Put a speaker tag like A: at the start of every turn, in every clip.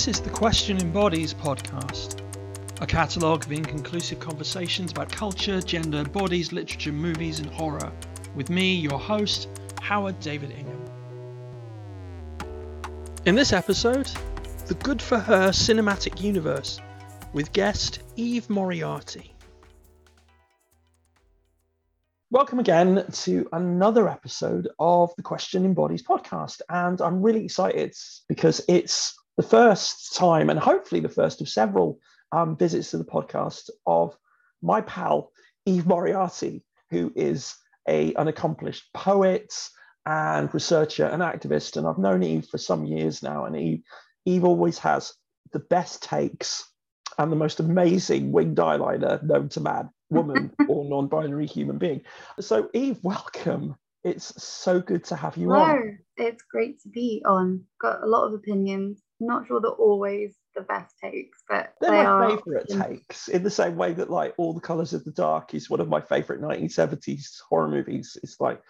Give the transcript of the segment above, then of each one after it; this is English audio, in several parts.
A: This is the Question in Bodies podcast, a catalogue of inconclusive conversations about culture, gender, bodies, literature, movies, and horror, with me, your host, Howard David Ingham. In this episode, the Good for Her cinematic universe, with guest Eve Moriarty. Welcome again to another episode of the Question in Bodies podcast. And I'm really excited because it's the first time, and hopefully the first of several um, visits to the podcast of my pal, Eve Moriarty, who is a, an accomplished poet and researcher and activist. And I've known Eve for some years now, and Eve, Eve always has the best takes and the most amazing winged eyeliner known to man, woman, or non binary human being. So, Eve, welcome. It's so good to have you
B: Hello.
A: on.
B: It's great to be on. Got a lot of opinions. Not sure they're always the best takes, but
A: They're
B: they
A: my favourite takes, in the same way that like All the Colours of the Dark is one of my favourite 1970s horror movies. It's like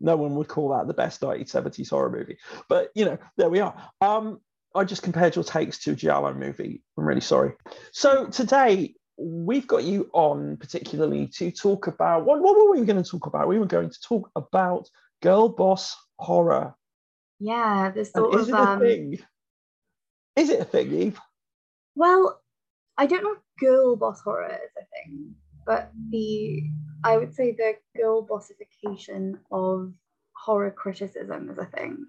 A: no one would call that the best 1970s horror movie. But you know, there we are. Um, I just compared your takes to a Giallo movie. I'm really sorry. So today we've got you on particularly to talk about what, what were we going to talk about? We were going to talk about girl boss horror.
B: Yeah, this
A: And
B: sort
A: is
B: of um,
A: thing? Is it a thing, Eve?
B: well, I don't know if girl boss horror is a thing, but the I would say the girl bossification of horror criticism is a thing.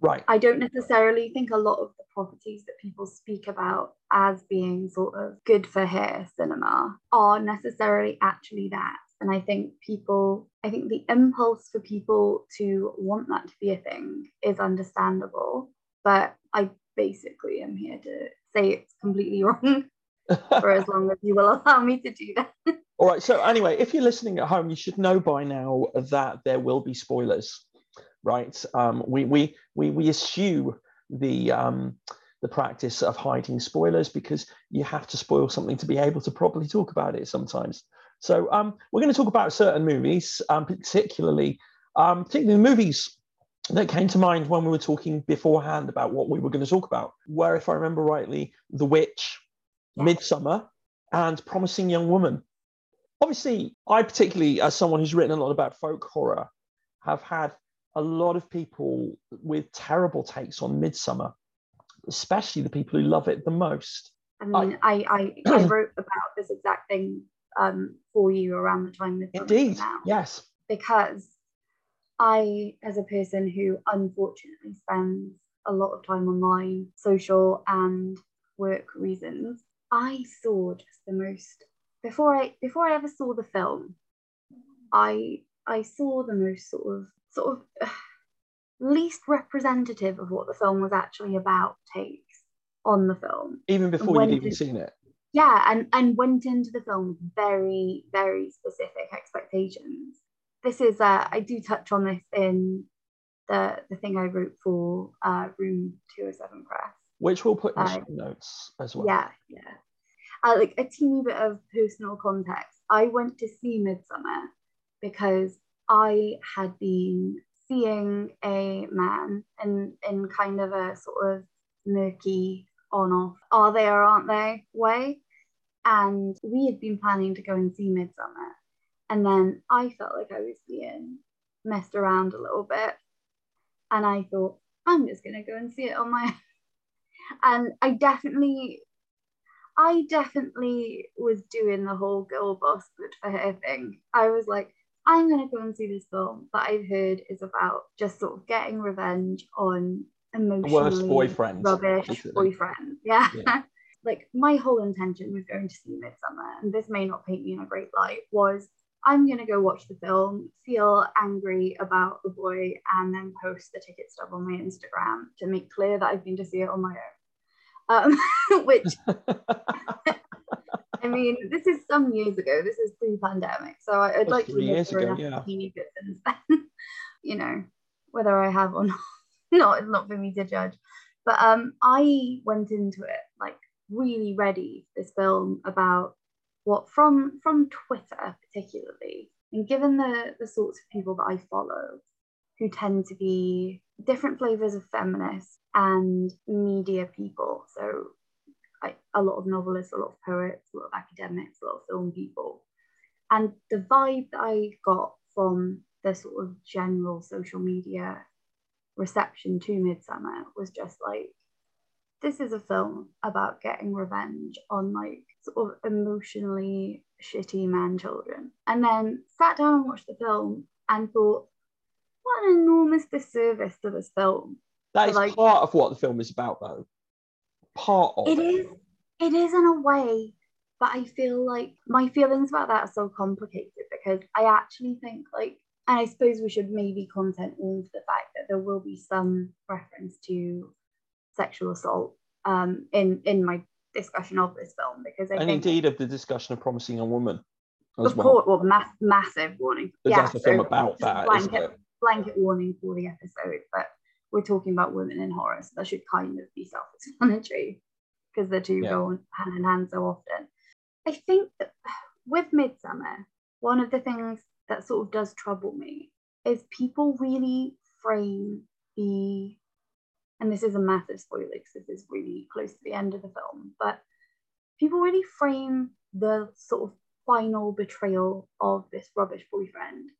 A: Right.
B: I don't necessarily think a lot of the properties that people speak about as being sort of good for hair cinema are necessarily actually that. And I think people, I think the impulse for people to want that to be a thing is understandable. But I basically am here to say it's completely wrong for as long as you will allow me to do that.
A: All right. So anyway, if you're listening at home, you should know by now that there will be spoilers, right? Um, we we we we eschew the um, the practice of hiding spoilers because you have to spoil something to be able to properly talk about it sometimes. So um, we're going to talk about certain movies, um, particularly um, particularly the movies that came to mind when we were talking beforehand about what we were going to talk about. Where, if I remember rightly, The Witch,
B: Yeah.
A: Midsommar, and Promising Young Woman obviously i particularly as someone who's written a lot about folk horror have had a lot of people with terrible takes on Midsommar especially the people who love it the most
B: I mean, I, I, I wrote about this exact thing um, for you around the time this
A: indeed
B: came out
A: yes
B: because I, as a person who unfortunately spends a lot of time online, social and work reasons, I saw just the most before I before I ever saw the film. I I saw the most sort of sort of uh, least representative of what the film was actually about takes on the film
A: even before you'd even seen it
B: yeah and and went into the film with very very specific expectations this is uh i do touch on this in the the thing i wrote for uh room 207 press.
A: Which we'll put in the
B: Aye.
A: notes as well.
B: yeah yeah. Uh, like a teeny bit of personal context. I went to see Midsommar because i had been seeing a man in in kind of a sort of murky on off are they or aren't they way. And we had been planning to go and see Midsommar and then i felt like i was being messed around a little bit and i thought i'm just going to go and see it on my own and i definitely I definitely was doing the whole girl boss good for her thing. I was like, I'm gonna go and see this film that I've heard is about just sort of getting revenge on emotionally worst
A: boyfriend,
B: rubbish
A: basically.
B: boyfriend. Yeah.
A: Yeah.
B: like my whole intention with going to see Midsommar, and this may not paint me in a great light, was I'm gonna go watch the film, feel angry about the boy, and then post the ticket stub on my Instagram to make clear that I've been to see it on my own. Um, which I mean, this is some years ago. This is pre-pandemic, so I- I'd
A: was
B: like to
A: years ago, yeah.
B: to see it since then. you know, whether I have or not, not it's not for me to judge. But um, I went into it like really ready this film about what from from Twitter particularly, and given the the sorts of people that I follow, who tend to be different flavors of feminists and media people. So I, a lot of novelists, a lot of poets, a lot of academics, a lot of film people. And the vibe that I got from the sort of general social media reception to Midsommar was just like, this is a film about getting revenge on like sort of emotionally shitty man children. And then sat down and watched the film and thought, what an enormous disservice to this film.
A: That is
B: like,
A: part of what the film is about, though. Part of
B: it is. It is in a way, but I feel like my feelings about that are so complicated because I actually think like, and I suppose we should maybe content warn the fact that there will be some reference to sexual assault um, in in my discussion of this film because I
A: and
B: think,
A: indeed of the discussion of promising a woman as
B: of
A: well.
B: course, well, mass, massive warning.
A: Because
B: yeah,
A: that's the film
B: so
A: about that,
B: blanket, blanket warning for the episode, but we're talking about women in horror, so that should kind of be self-explanatory because the two
A: Yeah.
B: go hand in hand so often. I think that with Midsommar, one of the things that sort of does trouble me is people really frame the, and this is a massive spoiler because this is really close to the end of the film, but people really frame the sort of final betrayal of this rubbish boyfriend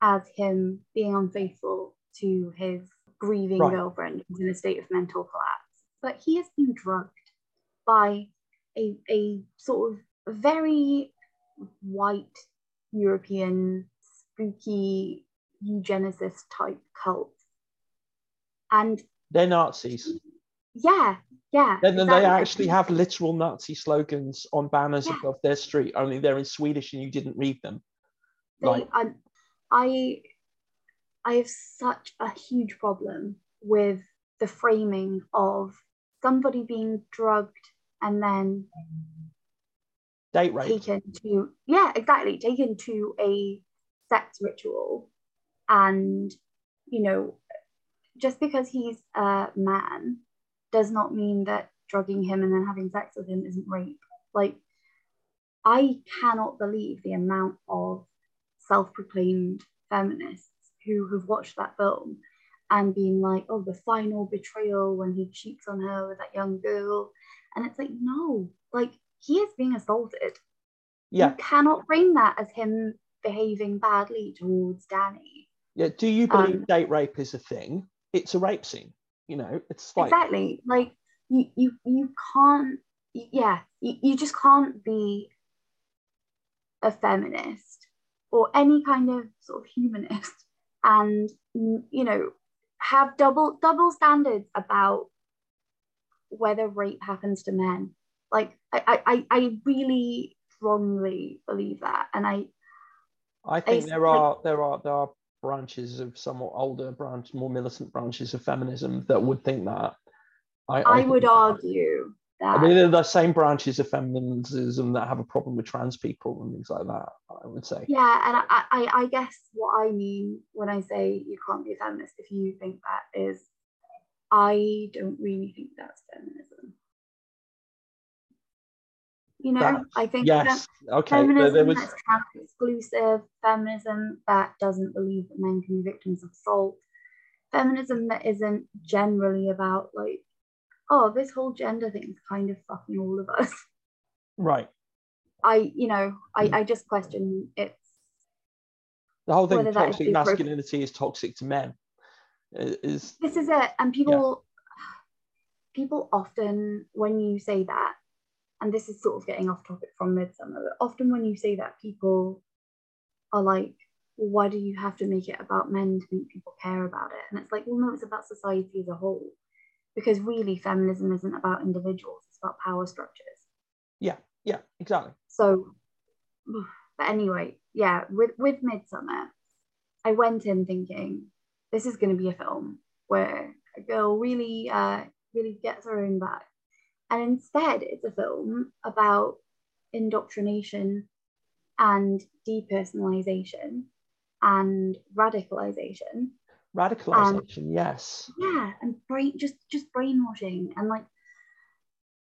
B: as him being unfaithful to his grieving
A: Right.
B: girlfriend who's in a state of mental collapse. But he has been drugged by a, a sort of very white European spooky eugenicist type cult. And
A: They're Nazis.
B: yeah, yeah.
A: Then then they actually have literal Nazi slogans on banners
B: Yeah.
A: above their street, only they're in Swedish and you didn't read them.
B: they,
A: Like-
B: um, I I have such a huge problem with the framing of somebody being drugged and then
A: Date rape.
B: taken to yeah exactly taken to a sex ritual and you know just because he's a man does not mean that drugging him and then having sex with him isn't rape like i cannot believe the amount of self-proclaimed feminists who have watched that film and been like oh the final betrayal when he cheats on her with that young girl and it's like no like he is being assaulted
A: Yeah.
B: you cannot frame that as him behaving badly towards Danny.
A: Yeah. Do you believe
B: Um,
A: date rape is a thing? It's a rape scene. You know, it's like
B: exactly. Like you you you can't yeah, you, you just can't be a feminist or any kind of sort of humanist and you know have double double standards about whether rape happens to men. Like I I, I- I really strongly believe that. And I
A: I think
B: s-
A: there
B: like-
A: are there are there are branches of somewhat older branch, more militant branches of feminism that would think that. I,
B: I
A: think
B: would argue that
A: I mean, they're the same branches of feminism that have a problem with trans people and things like that. I would say.
B: Yeah, and I, I, I guess what I mean when I say you can't be a feminist if you think that is, I don't really think that's feminism. You know,
A: That-
B: I think
A: Yes.
B: that
A: Okay.
B: Feminism
A: there was.
B: that's trans exclusive, feminism that doesn't believe that men can be victims of assault, feminism that isn't generally about like, oh, this whole gender thing is kind of fucking all of us.
A: Right.
B: I, you know, I,
A: Hmm.
B: I just question its
A: The whole thing of toxic masculinity is toxic to men. Is
B: this is it and people people often when you say that and this is sort of getting off topic from Midsommar but often when you say that people are like well, why do you have to make it about men to make people care about it? And it's like well no it's about society as a whole. Because really feminism isn't about individuals it's about power structures.
A: Yeah, yeah, exactly.
B: so but anyway yeah with with Midsommar i went in thinking this is going to be a film where a girl really uh really gets her own back and instead it's a film about indoctrination and depersonalization and radicalization
A: Radicalization. yes.
B: yeah and brain just just brainwashing and like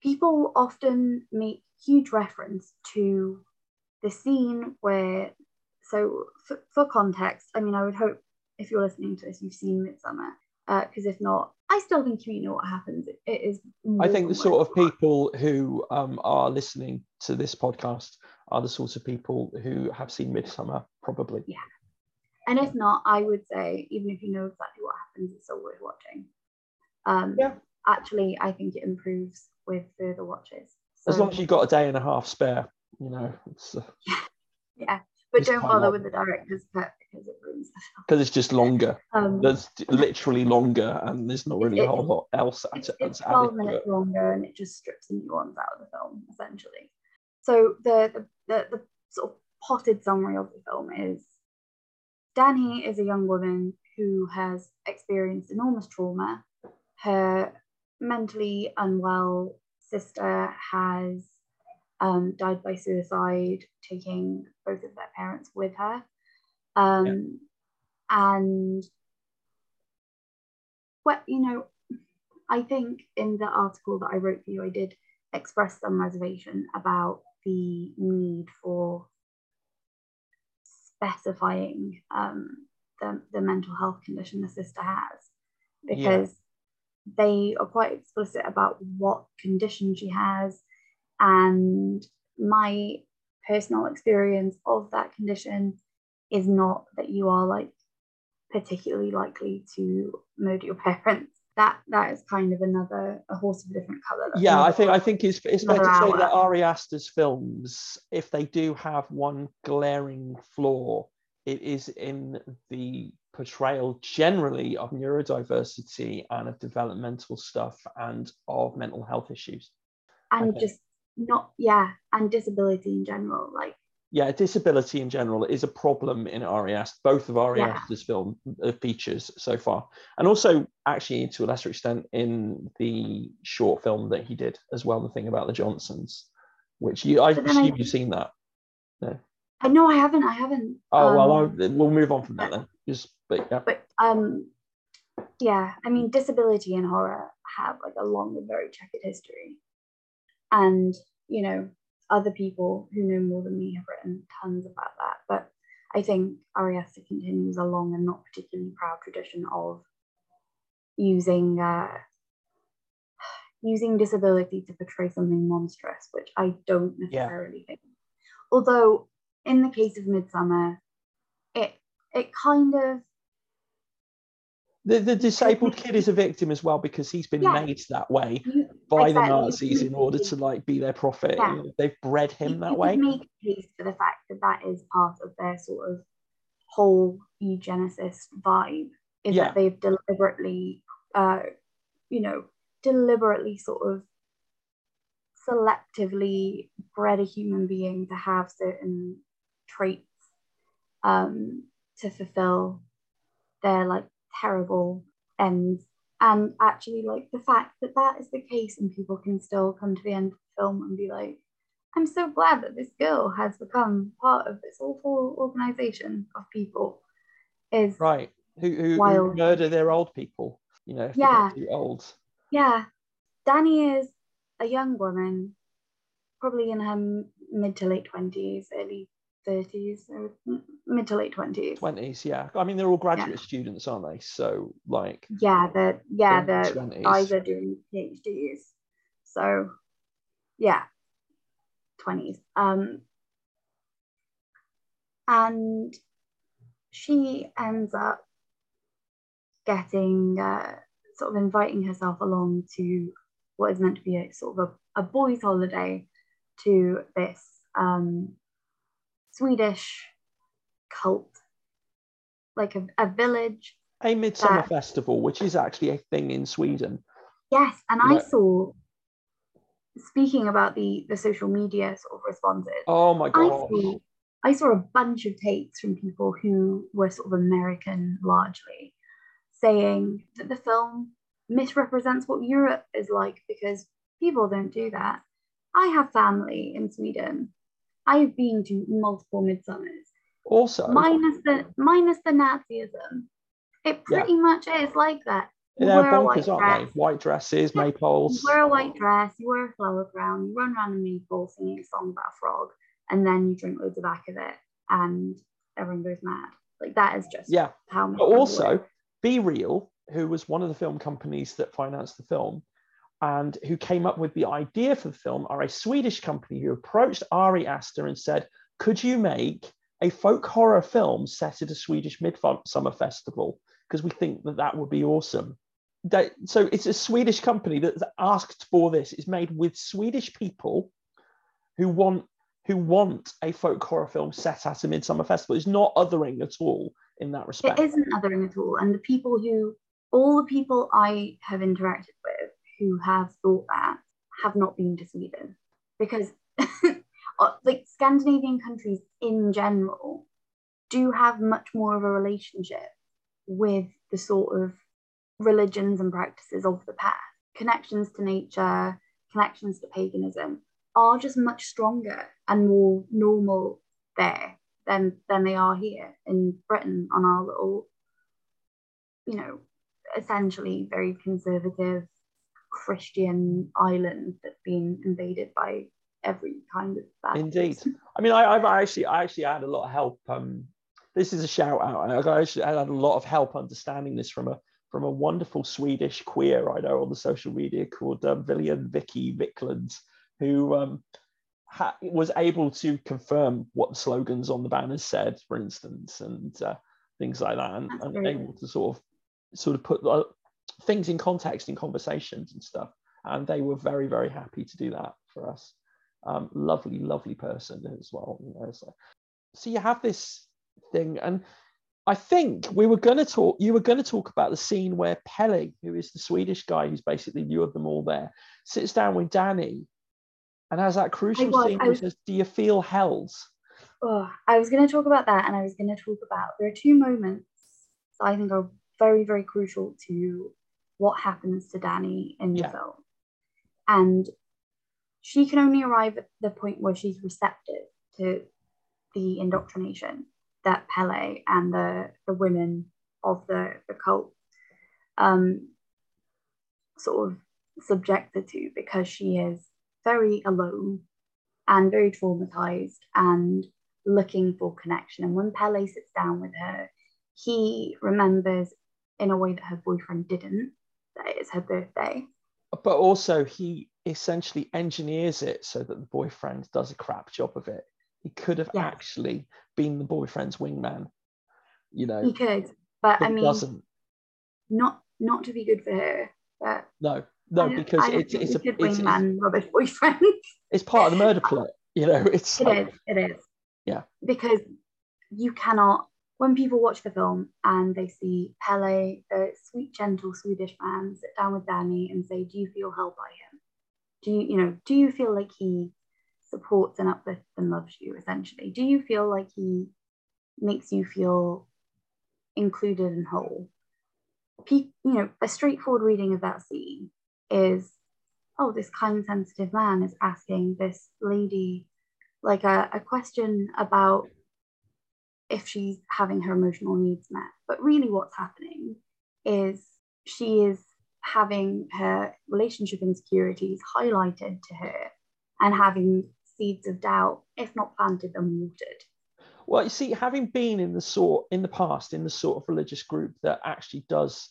B: people often make huge reference to the scene where so for, for context i mean i would hope if you're listening to this, you've seen Midsommar. Because uh, if not, I still think you know what happens. it, it is.
A: I think the sort of people who um, are listening to this podcast are the sorts of people who have seen Midsommar, probably.
B: Yeah. And if not, I would say, even if you know exactly what happens, it's still worth watching. Um,
A: yeah.
B: Actually, I think it improves with further watches.
A: So, as long as you've got a day and a half spare, you know. It's, uh,
B: yeah. Yeah. But don't bother with the director's cut because it ruins.
A: Because it's just longer. Um, There's literally longer, and there's not really it, a whole lot else.
B: It's, it's 12 minutes longer, and it just strips the nuance out of the film, essentially. So the, the, the, the sort of potted summary of the film is Danny is a young woman who has experienced enormous trauma. Her mentally unwell sister has um, died by suicide, taking both of their parents with her. Um, yeah. And what you know, I think in the article that I wrote for you, I did express some reservation about the need for specifying um, the, the mental health condition the sister has because yeah. they are quite explicit about what condition she has and my personal experience of that condition is not that you are like particularly likely to murder your parents that that is kind of another a horse of a different color.
A: Yeah, I think I think it's it's fair to say that Ari Aster's films, if they do have one glaring flaw, it is in the portrayal generally of neurodiversity and of developmental stuff and of mental health issues.
B: And just not yeah, and disability in general. Like
A: yeah, disability in general is a problem in Ari Aster, both of Ari yeah. Aster's film uh, features so far, and also actually to a lesser extent in the short film that he did as well. The thing about the Johnsons, which you I assume I, you've seen that.
B: No. I know I haven't. I haven't.
A: Oh um, well, I'll, we'll move on from that then. Just but yeah.
B: But um, yeah. I mean, disability and horror have like a long and very checkered history, and you know other people who know more than me have written tons about that. But I think Ari Aster continues a long and not particularly proud tradition of using uh, using disability to portray something monstrous, which I don't necessarily yeah. think. Although in the case of Midsommar, it it kind of
A: the, the disabled kid is a victim as well because he's been yeah. made that way by exactly. the Nazis in order to like be their prophet. Yeah. They've bred him
B: you,
A: that way.
B: Make case for the fact that that is part of their sort of whole eugenicist vibe is yeah. that they've deliberately, uh, you know, deliberately sort of selectively bred a human being to have certain traits um, to fulfill their like terrible ends and actually like the fact that that is the case and people can still come to the end of the film and be like i'm so glad that this girl has become part of this awful organization of people is
A: right. Who, who, who murder their old people you know yeah. too old.
B: Yeah. Danny is a young woman probably in her mid to late 20s early 30s or mid to late 20s
A: 20s yeah. I mean they're all graduate yeah. students aren't they? So like
B: yeah the yeah the 20s. guys are doing phds. So yeah 20s um and she ends up getting uh, sort of inviting herself along to what is meant to be a sort of a, a boys holiday to this um Swedish cult, like a, a village.
A: A midsummer that, festival, which is actually a thing in Sweden.
B: Yes, and I saw. Speaking about the the social media sort of responses.
A: Oh my god!
B: I saw, I saw a bunch of takes from people who were sort of American largely, saying that the film misrepresents what Europe is like because people don't do that. I have family in Sweden I've been to multiple midsummers.
A: Also,
B: minus the minus the Nazism, it pretty yeah. much is like that.
A: You They're bonkers, aren't they? White dresses, yeah. maypoles.
B: You wear a white dress, you wear a flower crown, you run around a maypole singing a song about a frog, and then you drink loads of back of it, and everyone goes mad. Like that is just
A: Yeah.
B: how
A: But also,
B: work.
A: B-Reel, who was one of the film companies that financed the film and who came up with the idea for the film, are a Swedish company who approached Ari Aster and said, Could you make a folk horror film set at a Swedish midsummer festival? Because we think that that would be awesome. They, so it's a Swedish company that's asked for this. It's made with Swedish people who want who want a folk horror film set at a midsummer festival. It's not othering at all in that respect.
B: it isn't othering at all. And the people who, all the people I have interacted with who have thought that have not been to Sweden because, uh, like, Scandinavian countries in general do have much more of a relationship with the sort of religions and practices of the past. Connections to nature, connections to paganism are just much stronger and more normal there than than they are here in Britain on our little, you know, essentially very conservative Christian island that's been invaded by every kind of bad
A: Indeed.
B: person.
A: I mean, I, I've actually, I actually had a lot of help. Um, this is a shout out. I actually had a lot of help understanding this from a from a wonderful Swedish queer I know on the social media called um, Villian Vicky Vickland, who um, ha- was able to confirm what the slogans on the banners said, for instance, and uh, things like that, and, and able to sort of sort of put uh, things in context in conversations and stuff. And they were very, very happy to do that for us. Um, lovely, lovely person as well. You know, so. so you have this thing, and I think we were going to talk. You were going to talk about the scene where Pelle, who is the Swedish guy who's basically lured them all there, sits down with Danny, and has that crucial
B: was-
A: scene where he
B: was-
A: says, "Do you feel held?"
B: Oh, I was going to talk about that, and I was going to talk about there are two moments that I think are very, very crucial to what happens to Danny in the
A: Yeah.
B: film. And she can only arrive at the point where she's receptive to the indoctrination that Pelle and the, the women of the, the cult um, sort of subjected to because she is very alone and very traumatized and looking for connection. And when Pelle sits down with her, he remembers in a way that her boyfriend didn't that it is her birthday.
A: But also, he essentially engineers it so that the boyfriend does a crap job of it. He could have actually been the boyfriend's wingman, you know,
B: He could, but
A: but
B: I mean,
A: doesn't.
B: not not to be good for her. But
A: No, no, because it's it's a
B: could
A: it's, it's,
B: wingman rubbish boyfriend.
A: it's part of the murder plot. You know, it's
B: It
A: like,
B: is. It is.
A: Yeah.
B: Because you cannot, when people watch the film and they see Pelle, the sweet, gentle Swedish man, sit down with Danny and say, Do you feel held by him? Do you, you know, do you feel like he supports and uplifts and loves you essentially? Do you feel like he makes you feel included and whole? Pe- you know, a straightforward reading of that scene is oh, this kind, sensitive man is asking this lady like a, a question about if she's having her emotional needs met. But really, what's happening is she is having her relationship insecurities highlighted to her and having seeds of doubt, if not planted, then watered.
A: Well, you see, having been in the sort in the past in the sort of religious group that actually does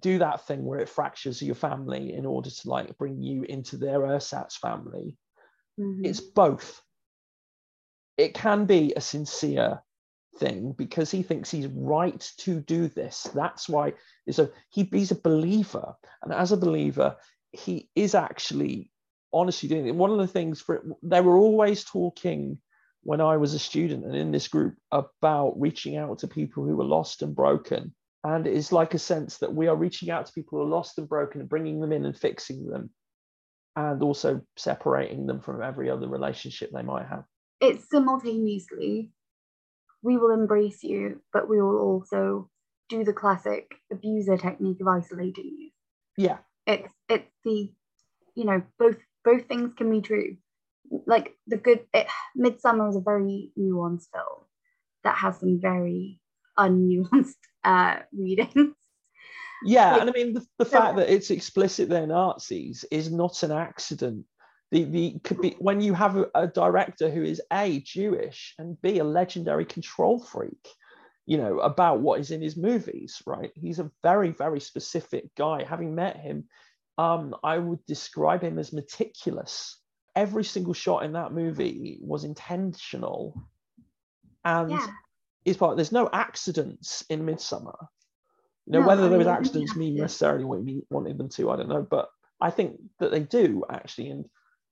A: do that thing where it fractures your family in order to like bring you into their ersatz family,
B: Mhm.
A: it's both. It can be a sincere thing because he thinks he's right to do this. That's why so he, he's a believer, and as a believer, he is actually honestly doing it. One of the things for they were always talking when I was a student and in this group about reaching out to people who were lost and broken. And it's like a sense that we are reaching out to people who are lost and broken and bringing them in and fixing them, and also separating them from every other relationship they might have.
B: it's simultaneously we will embrace you, but we will also do the classic abuser technique of isolating you.
A: Yeah,
B: It's it's the you know both both things can be true. Like the good it, Midsommar is a very nuanced film that has some very unnuanced uh, readings.
A: yeah.
B: Like,
A: and I mean, the, the fact that it's explicit they're Nazis is not an accident. The, the could be when you have a, a director who is a Jewish and b a legendary control freak. you know, about what is in his movies, right? He's a very, very specific guy. Having met him, um, I would describe him as meticulous. Every single shot in that movie was intentional and
B: Yeah.
A: is part. There's no accidents in Midsommar. You know,
B: No,
A: whether
B: I
A: those accidents mean necessarily what wanted them to, I don't know. But I think that they do actually. And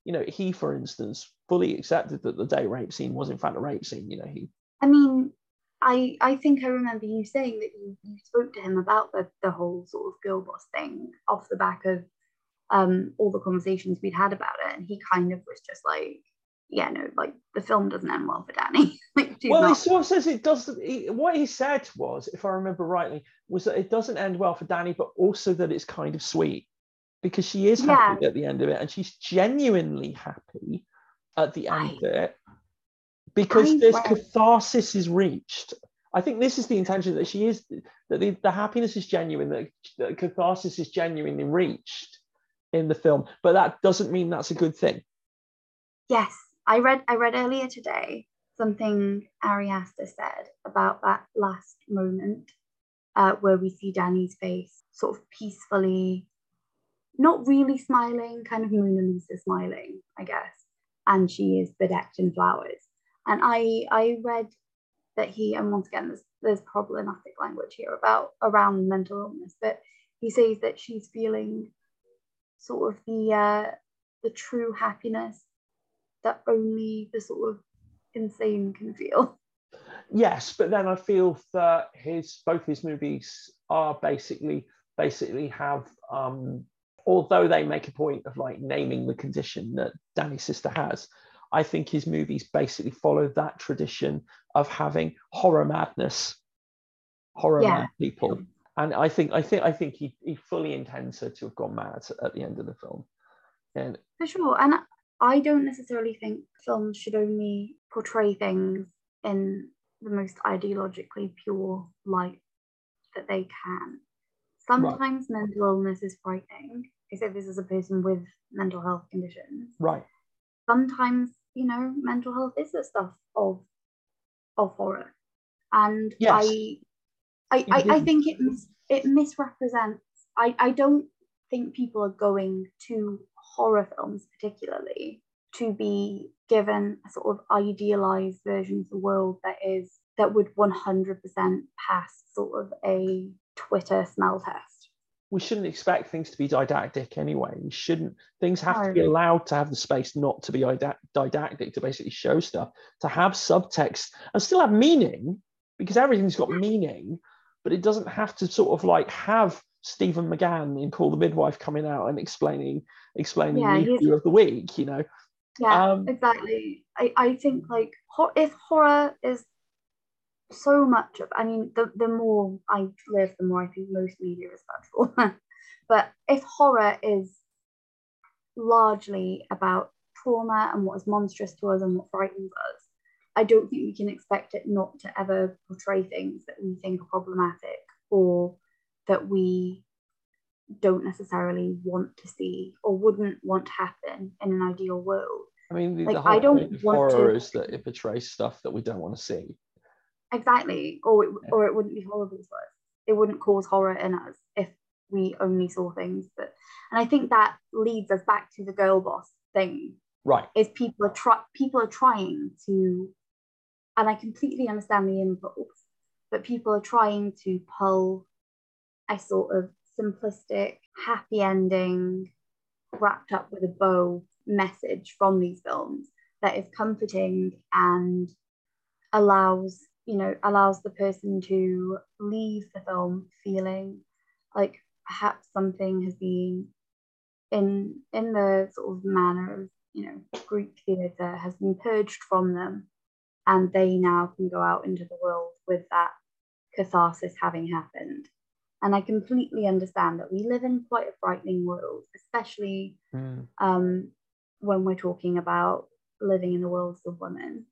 A: you know, he, for instance, fully accepted that the day rape scene was in fact a rape scene. You know, he
B: I mean, I I think I remember you saying that you, you spoke to him about the, the whole sort of girl boss thing off the back of um all the conversations we'd had about it, and he kind of was just like, yeah, no, like the film doesn't end well for Danny. like,
A: well, he sort of says it doesn't. He, what he said was, if I remember rightly, was that it doesn't end well for Danny, but also that it's kind of sweet because she is happy at the end of it, and she's genuinely happy at the end
B: I-
A: of it because
B: I
A: this catharsis is reached. I think this is the intention that she is that the, the happiness is genuine, that, that catharsis is genuinely reached in the film, but that doesn't mean that's a good thing.
B: Yes, I read I read earlier today something Ari Aster said about that last moment uh, where we see Danny's face sort of peacefully, not really smiling, kind of Mona Lisa smiling, I guess, and she is bedecked in flowers. And I I read that he and once again there's there's problematic language here about around mental illness, but he says that she's feeling sort of the uh, the true happiness that only the sort of insane can feel.
A: Yes, but then I feel that his both his movies are basically basically have um although they make a point of like naming the condition that Danny's sister has, I think his movies basically follow that tradition of having horror madness, horror
B: Yeah.
A: mad people. And I think I think I think he, he fully intends her to have gone mad at the end of the film. And
B: For sure. And I don't necessarily think films should only portray things in the most ideologically pure light that they can. Sometimes mental illness is frightening, if this is a person with mental health conditions.
A: right.
B: Sometimes, you know, mental health is the stuff of of horror. And
A: Yes.
B: I I, I, I think it mis- it misrepresents I, I don't think people are going to horror films particularly to be given a sort of idealized version of the world that is that would 100% pass sort of a Twitter smell test.
A: We shouldn't expect things to be didactic anyway. We shouldn't. Things have to be allowed to have the space not to be didactic, to basically show stuff, to have subtext and still have meaning, because everything's got meaning, but it doesn't have to sort of like have Stephen McGann in Call the Midwife coming out and explaining explaining
B: Yeah,
A: the issue of the week. You know,
B: Yeah,
A: Um,
B: exactly. I, I think like if horror is so much of, I mean, the, the more I live, the more I think most media is sexual. but if horror is largely about trauma and what is monstrous to us and what frightens us, I don't think we can expect it not to ever portray things that we think are problematic or that we don't necessarily want to see or wouldn't want to happen in an ideal world.
A: I mean, the,
B: Like,
A: the
B: I don't want
A: horror
B: to-
A: is that it portrays stuff that we don't want to see.
B: Exactly. Or it,
A: Yeah.
B: or it wouldn't be horrible to us. It wouldn't cause horror in us if we only saw things that and I think that leads us back to the girl boss thing
A: Right.
B: is people are try people are trying to and I completely understand the impulse, but people are trying to pull a sort of simplistic, happy ending, wrapped up with a bow message from these films that is comforting and allows, you know, allows the person to leave the film feeling like perhaps something has been in in the sort of manner of you know Greek theatre has been purged from them, and they now can go out into the world with that catharsis having happened. And I completely understand that we live in quite a frightening world, especially
A: Mm.
B: um, when we're talking about living in the worlds of women.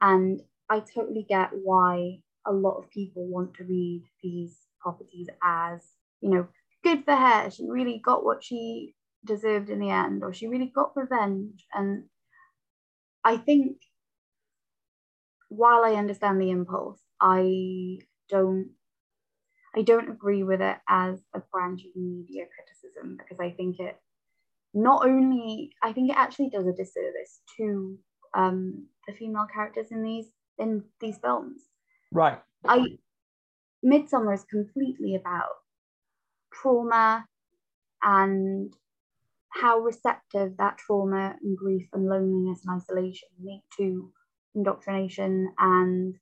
B: And I totally get why a lot of people want to read these properties as, you know, good for her. She really got what she deserved in the end, or she really got revenge. And I think while I understand the impulse, I don't I don't agree with it as a branch of media criticism because I think it not only I think it actually does a disservice to um, the female characters in these in these films.
A: Right.
B: I Midsommar is completely about trauma and how receptive that trauma and grief and loneliness and isolation make to indoctrination and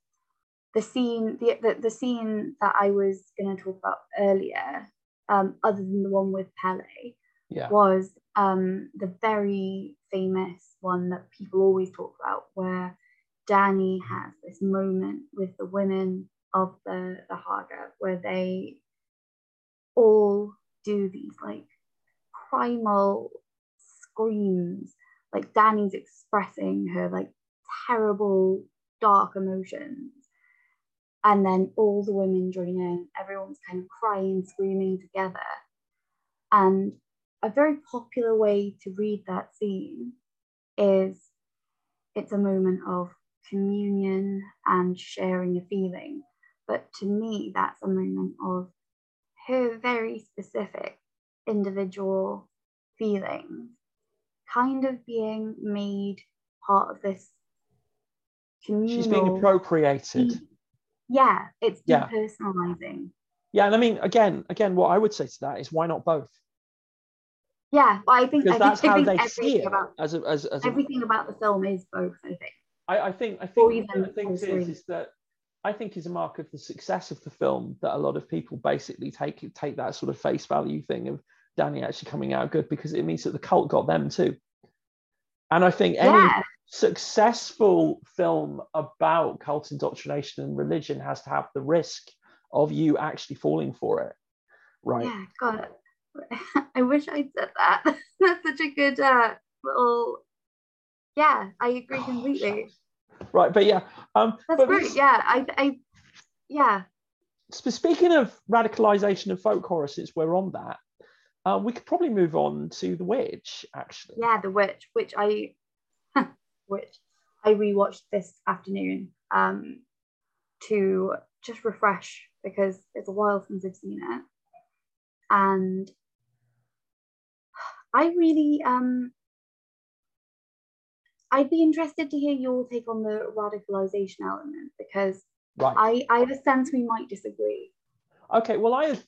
B: the scene the, the, the scene that I was going to talk about earlier um, other than the one with Pelle
A: yeah.
B: was um, the very famous one that people always talk about where Danny has this moment with the women of the, the Hårga where they all do these like primal screams. Like Danny's expressing her like terrible dark emotions. And then all the women join in. Everyone's kind of crying screaming together. And a very popular way to read that scene is it's a moment of communion and sharing a feeling but to me that's a moment of her very specific individual feelings kind of being made part of this communal.
A: She's being appropriated.
B: Yeah, it's
A: Yeah.
B: depersonalizing.
A: Yeah, and I mean, again, again, what I would say to that is, why not both?
B: Yeah, well, I think
A: Because
B: I
A: that's
B: think, I
A: how
B: think
A: they see it.
B: about
A: As a, as, as a,
B: everything about the film is both. I think.
A: I, I think, I think the thing is, is that I think is a mark of the success of the film that a lot of people basically take take that sort of face value thing of Danny actually coming out good because it means that the cult got them too. And I think any
B: Yeah,
A: successful film about cult indoctrination and religion has to have the risk of you actually falling for it. Right.
B: yeah. God, I wish I'd said that. That's such a good uh, little. Yeah, I agree
A: Oh,
B: completely.
A: Right. But yeah. Um,
B: That's
A: but
B: great. Yeah, I, I, yeah.
A: speaking of radicalization of folk horror, since we're on that, uh, we could probably move on to The Witch, actually.
B: yeah the witch which i which i rewatched this afternoon um to just refresh because it's a while since i've seen it and i really um i'd be interested to hear your take on the radicalization element because
A: Right.
B: i i have a sense we might disagree
A: Okay, well, I have,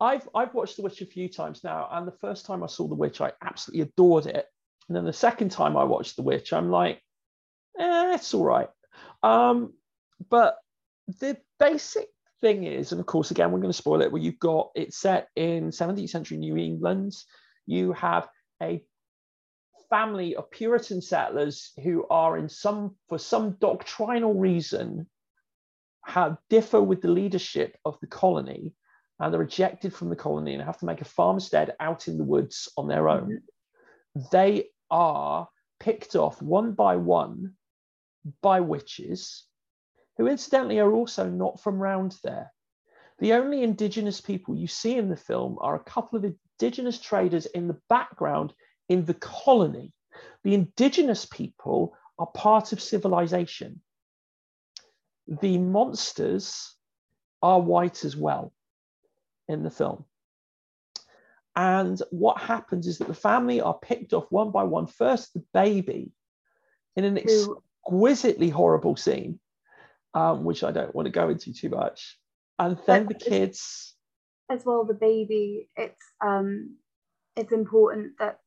A: I've I've watched The Witch a few times now, and the first time I saw The Witch, I absolutely adored it. And then the second time I watched The Witch, I'm like, eh, it's all right. Um, but the basic thing is, and of course, again, we're going to spoil it. Where you've got it's set in 17th century New England. You have a family of Puritan settlers who are in some for some doctrinal reason have differ with the leadership of the colony and they're ejected from the colony and have to make a farmstead out in the woods on their own. Mm-hmm. They are picked off one by one by witches, who incidentally are also not from round there. The only indigenous people you see in the film are a couple of indigenous traders in the background in the colony. The indigenous people are part of civilization the monsters are white as well in the film. And what happens is that the family are picked off one by one. First, the baby in an exquisitely horrible scene, um, which I don't want to go into too much. And then the kids,
B: as well the baby it's um it's important that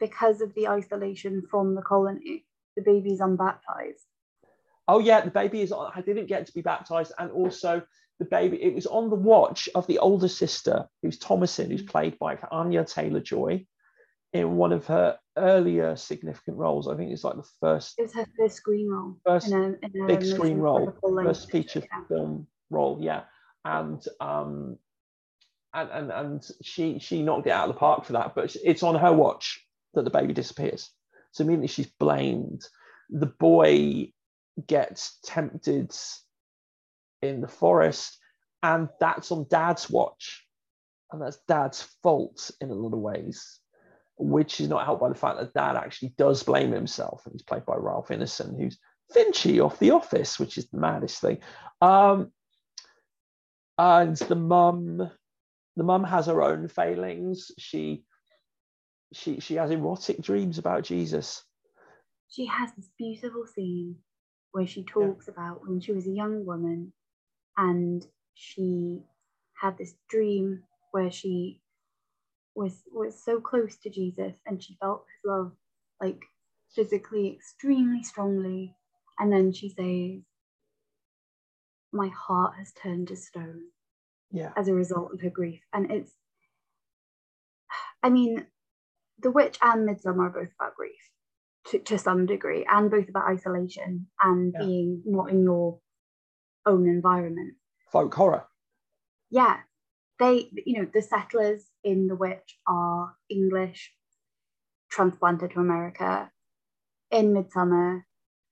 B: because of the isolation from the colony the baby's unbaptized
A: oh yeah, the baby is, I didn't get to be baptized. And also, the baby, it was on the watch of the older sister, who's Thomasin, who's played by Anya Taylor Joy in one of her earlier significant roles. I think it's like the first
B: it was her first screen role
A: First
B: in a, in a
A: big screen role, first feature
B: yeah.
A: film role, yeah. And um and and and she she knocked it out of the park for that, but it's on her watch that the baby disappears. So immediately she's blamed. The boy gets tempted in the forest, and that's on dad's watch. And that's dad's fault in a lot of ways, which is not helped by the fact that dad actually does blame himself. And he's played by Ralph Ineson, who's Finchy off The Office, which is the maddest thing. Um, and the mum the mum has her own failings she she she has erotic dreams about jesus.
B: She has this beautiful scene where she talks yeah. about when she was a young woman and she had this dream where she was was so close to Jesus and she felt his love like physically extremely strongly. And then she says my heart has turned to stone
A: yeah.
B: as a result of her grief. And it's i mean the witch and Midsommar are both about grief to, to some degree and both about isolation and yeah. being not in your own environment.
A: Folk horror.
B: Yeah. They you know the settlers in the witch are english transplanted to america. In Midsommar,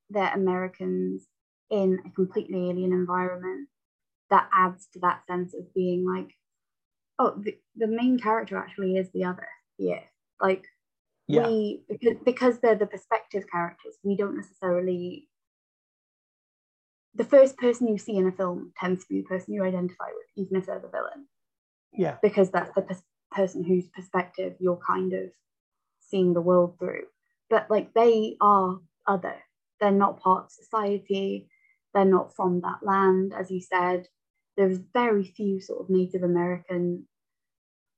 B: they're americans in a completely alien environment that adds to that sense of being like oh the, the main character actually is the other. Yeah like yeah. we because, because they're the perspective characters we don't necessarily the first person you see in a film tends to be the person you identify with even if they're the villain.
A: Yeah.
B: Because that's the pers- person whose perspective you're kind of seeing the world through. But like they are other. They're not part of society. They're not from that land as you said. There's very few sort of native american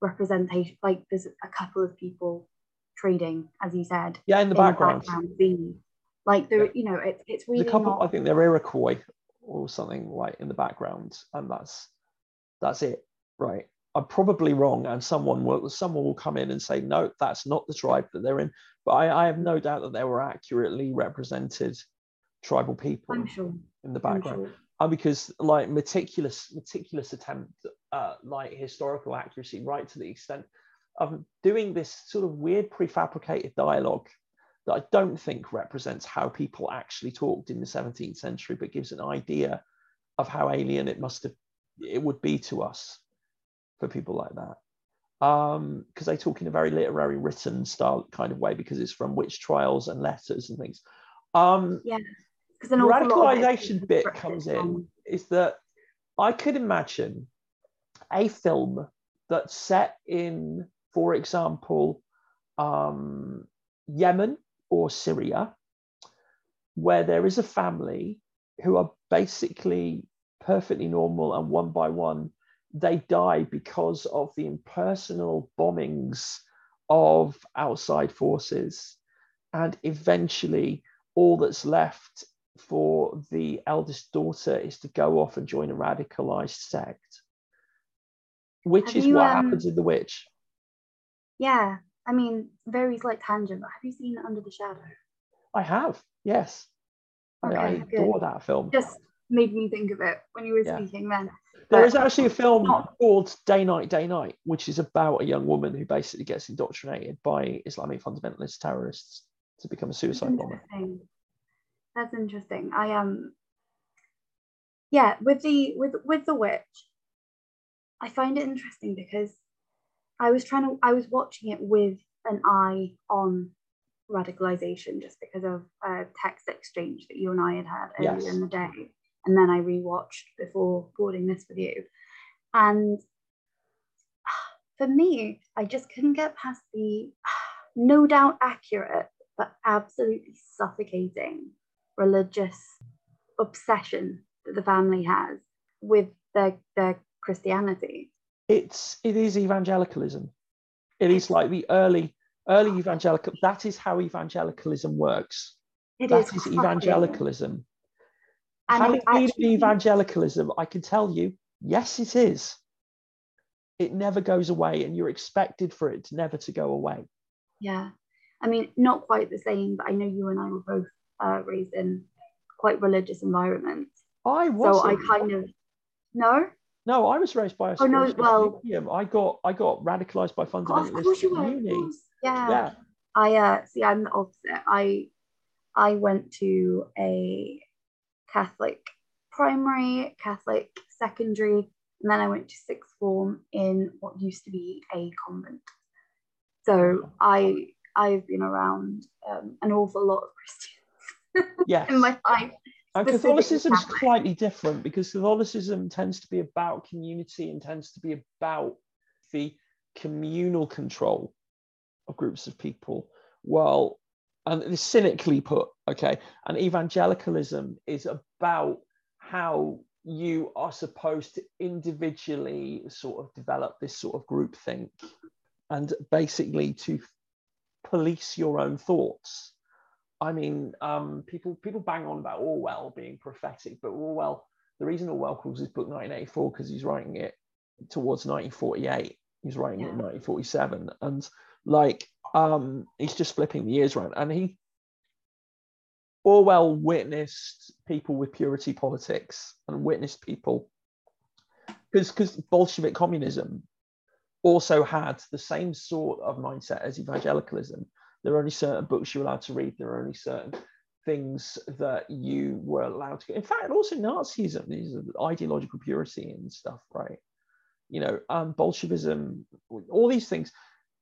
B: representation like there's a couple of people trading as you said
A: yeah in the in background, the
B: background like there yeah. you know it, it's really
A: there's a couple
B: not...
A: i think they're iroquois or something like in the background and that's that's it right I'm probably wrong, and someone will someone will come in and say, no, that's not the tribe that they're in. But I, I have no doubt that they were accurately represented tribal people
B: sure.
A: in the background. Sure. And because like meticulous, meticulous attempt at like historical accuracy, right to the extent of doing this sort of weird prefabricated dialogue that I don't think represents how people actually talked in the 17th century, but gives an idea of how alien it must have it would be to us for people like that. Um because they talk in a very literary written style kind of way because it's from witch trials and letters and things. Um
B: yeah
A: because the radicalization bit comes in is that i could imagine a film that's set in for example um yemen or syria where there is a family who are basically perfectly normal and one by one they die because of the impersonal bombings of outside forces. And eventually, all that's left for the eldest daughter is to go off and join a radicalized sect, which have is you, what um, happens in The Witch.
B: Yeah, I mean, very slight tangent, but have you seen Under the Shadow?
A: I have, yes. Okay, I, mean, I adore that film.
B: Just made me think of it when you were yeah. speaking then.
A: There is actually a film called Day Night, Day Night, which is about a young woman who basically gets indoctrinated by Islamic fundamentalist terrorists to become a suicide bomber.
B: That's interesting. I um yeah, with the with with the witch, I find it interesting because I was trying to I was watching it with an eye on radicalization just because of a text exchange that you and I had had earlier yes. in the day and then I rewatched before boarding this with you. And for me, I just couldn't get past the no doubt accurate, but absolutely suffocating religious obsession that the family has with their, their Christianity.
A: It's it is evangelicalism. It is like the early early evangelical. That is how evangelicalism works. It that is, is evangelicalism. And Having been actually, evangelicalism, I can tell you, yes, it is. It never goes away, and you're expected for it never to go away.
B: Yeah. I mean, not quite the same, but I know you and I were both uh, raised in quite religious environments.
A: I was.
B: So I kind of no.
A: No, I was raised by a
B: oh no, well,
A: medium. I got I got radicalized by fundamentalist
B: Of course you were. Uni. Yeah. yeah. I uh see. I'm the opposite. I I went to a Catholic primary, Catholic secondary, and then I went to sixth form in what used to be a convent. So I I've been around um, an awful lot of Christians
A: yes.
B: in my life.
A: And Catholicism is slightly different because Catholicism tends to be about community and tends to be about the communal control of groups of people. Well, and it's cynically put, okay, and evangelicalism is about how you are supposed to individually sort of develop this sort of group think and basically to police your own thoughts. I mean, um, people people bang on about Orwell being prophetic, but Orwell, the reason Orwell calls his book 1984 because he's writing it towards 1948. He's writing it in 1947, and like um, he's just flipping the years around. And he Orwell witnessed people with purity politics and witnessed people because because Bolshevik communism also had the same sort of mindset as evangelicalism. There are only certain books you're allowed to read. There are only certain things that you were allowed to. In fact, also Nazism, these ideological purity and stuff, right? You know, um, Bolshevism, all these things.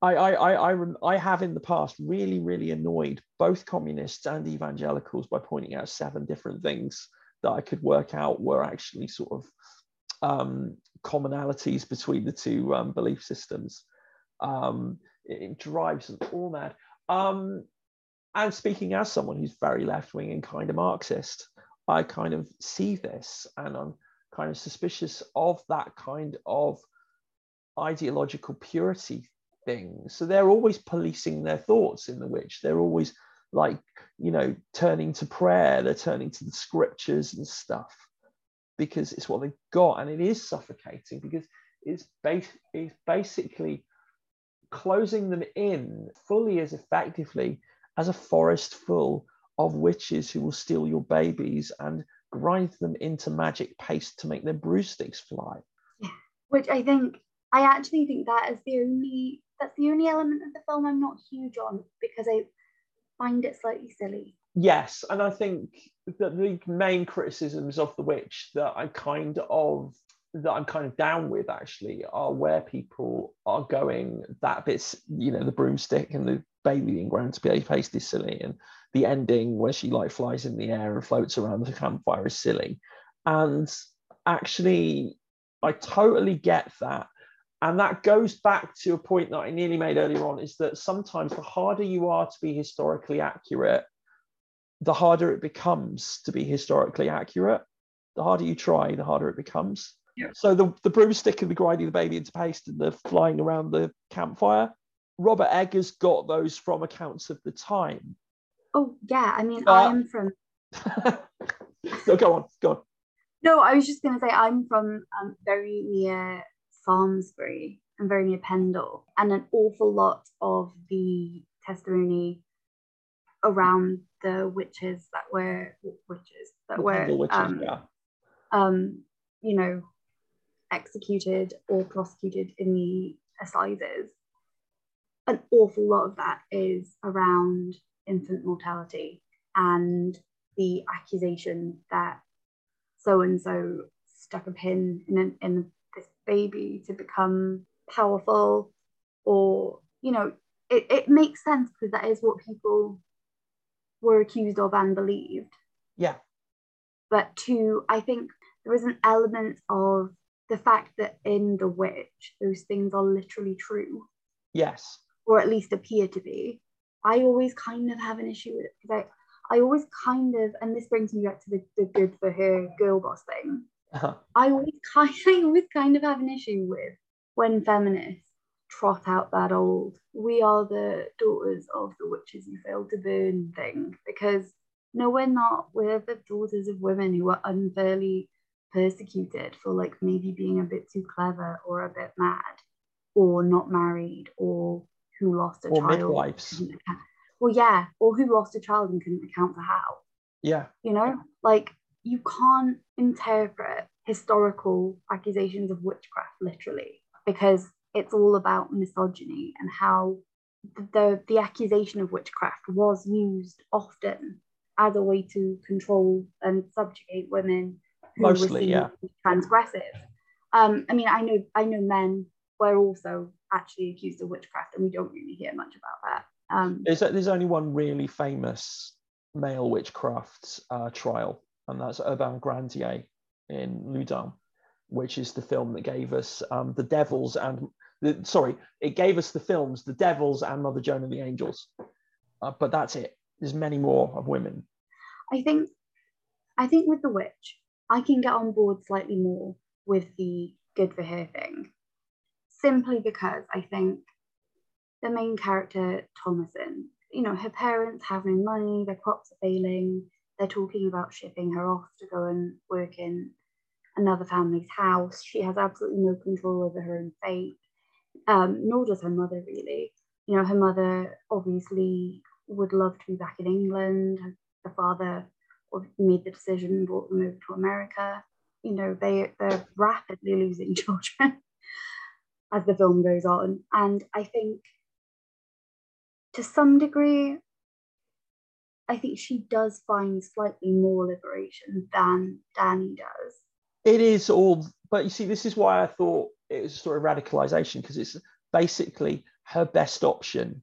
A: I, I, I, I, I have in the past really, really annoyed both communists and evangelicals by pointing out seven different things that I could work out were actually sort of um, commonalities between the two um, belief systems. Um, it, it drives them all mad. Um, and speaking as someone who's very left wing and kind of Marxist, I kind of see this and I'm kind of suspicious of that kind of ideological purity thing. So they're always policing their thoughts in the witch. They're always like, you know, turning to prayer, they're turning to the scriptures and stuff because it's what they've got. And it is suffocating because it's, bas- it's basically closing them in fully as effectively as a forest full of witches who will steal your babies and grind them into magic paste to make their broomsticks fly.
B: Yeah, which I think I actually think that is the only that's the only element of the film I'm not huge on because I find it slightly silly.
A: Yes, and I think that the main criticisms of the witch that I kind of that I'm kind of down with actually are where people are going that bits, you know, the broomstick and the baby being ground to be paste is silly, and the ending where she like flies in the air and floats around the campfire is silly. And actually, I totally get that. And that goes back to a point that I nearly made earlier on is that sometimes the harder you are to be historically accurate, the harder it becomes to be historically accurate. The harder you try, the harder it becomes.
B: Yeah.
A: So the, the broomstick and the grinding the baby into paste and the flying around the campfire, Robert Eggers got those from accounts of the time.
B: Oh yeah, I mean
A: Uh,
B: I'm from
A: no, go on, go on.
B: no, I was just gonna say I'm from um, very near Samlesbury and very near Pendle, and an awful lot of the testimony around the witches that were witches that were
A: Pendle witches,
B: um,
A: yeah.
B: um, you know, executed or prosecuted in the assizes, an awful lot of that is around infant mortality and the accusation that so and so stuck a pin in, an, in this baby to become powerful, or, you know, it, it makes sense because that is what people were accused of and believed.
A: Yeah,
B: but two, I think there is an element of the fact that in The Witch, those things are literally true,
A: yes.
B: or at least appear to be. I always kind of have an issue with it because I, I always kind of, and this brings me back to the, the good for her girl boss thing.
A: Uh-huh.
B: I always kind, I always kind of have an issue with when feminists trot out that old "we are the daughters of the witches who failed to burn" thing because no, we're not. We're the daughters of women who were unfairly persecuted for like maybe being a bit too clever or a bit mad or not married or who lost a
A: Or
B: child.
A: midwives.
B: Well, yeah, or who lost a child and couldn't account for how
A: Yeah,
B: you know like you can't interpret historical accusations of witchcraft literally because it's all about misogyny and how the the accusation of witchcraft was used often as a way to control and subjugate women
A: Mostly, yeah.
B: transgressive um i mean i know i know men were also actually accused of witchcraft and we don't really hear much about that um
A: there's, there's only one really famous male witchcraft uh, trial, and that's Urbain Grandier in Loudun, which is the film that gave us um, The Devils and the, sorry, it gave us the films The Devils and Mother Joan and the Angels. Uh, but that's it. There's many more of women.
B: I think, I think with The Witch, I can get on board slightly more with the good for her thing, simply because I think the main character Thomasin, you know, her parents have no money, their crops are failing, they're talking about shipping her off to go and work in another family's house. She has absolutely no control over her own fate, um, nor does her mother really. You know, her mother obviously would love to be back in England. Her father made the decision and brought them over to America. You know, they they're rapidly losing children as the film goes on, and I think to some degree I think she does find slightly more liberation than Danny does.
A: It is all, but you see, this is why I thought it was sort of radicalization because it's basically her best option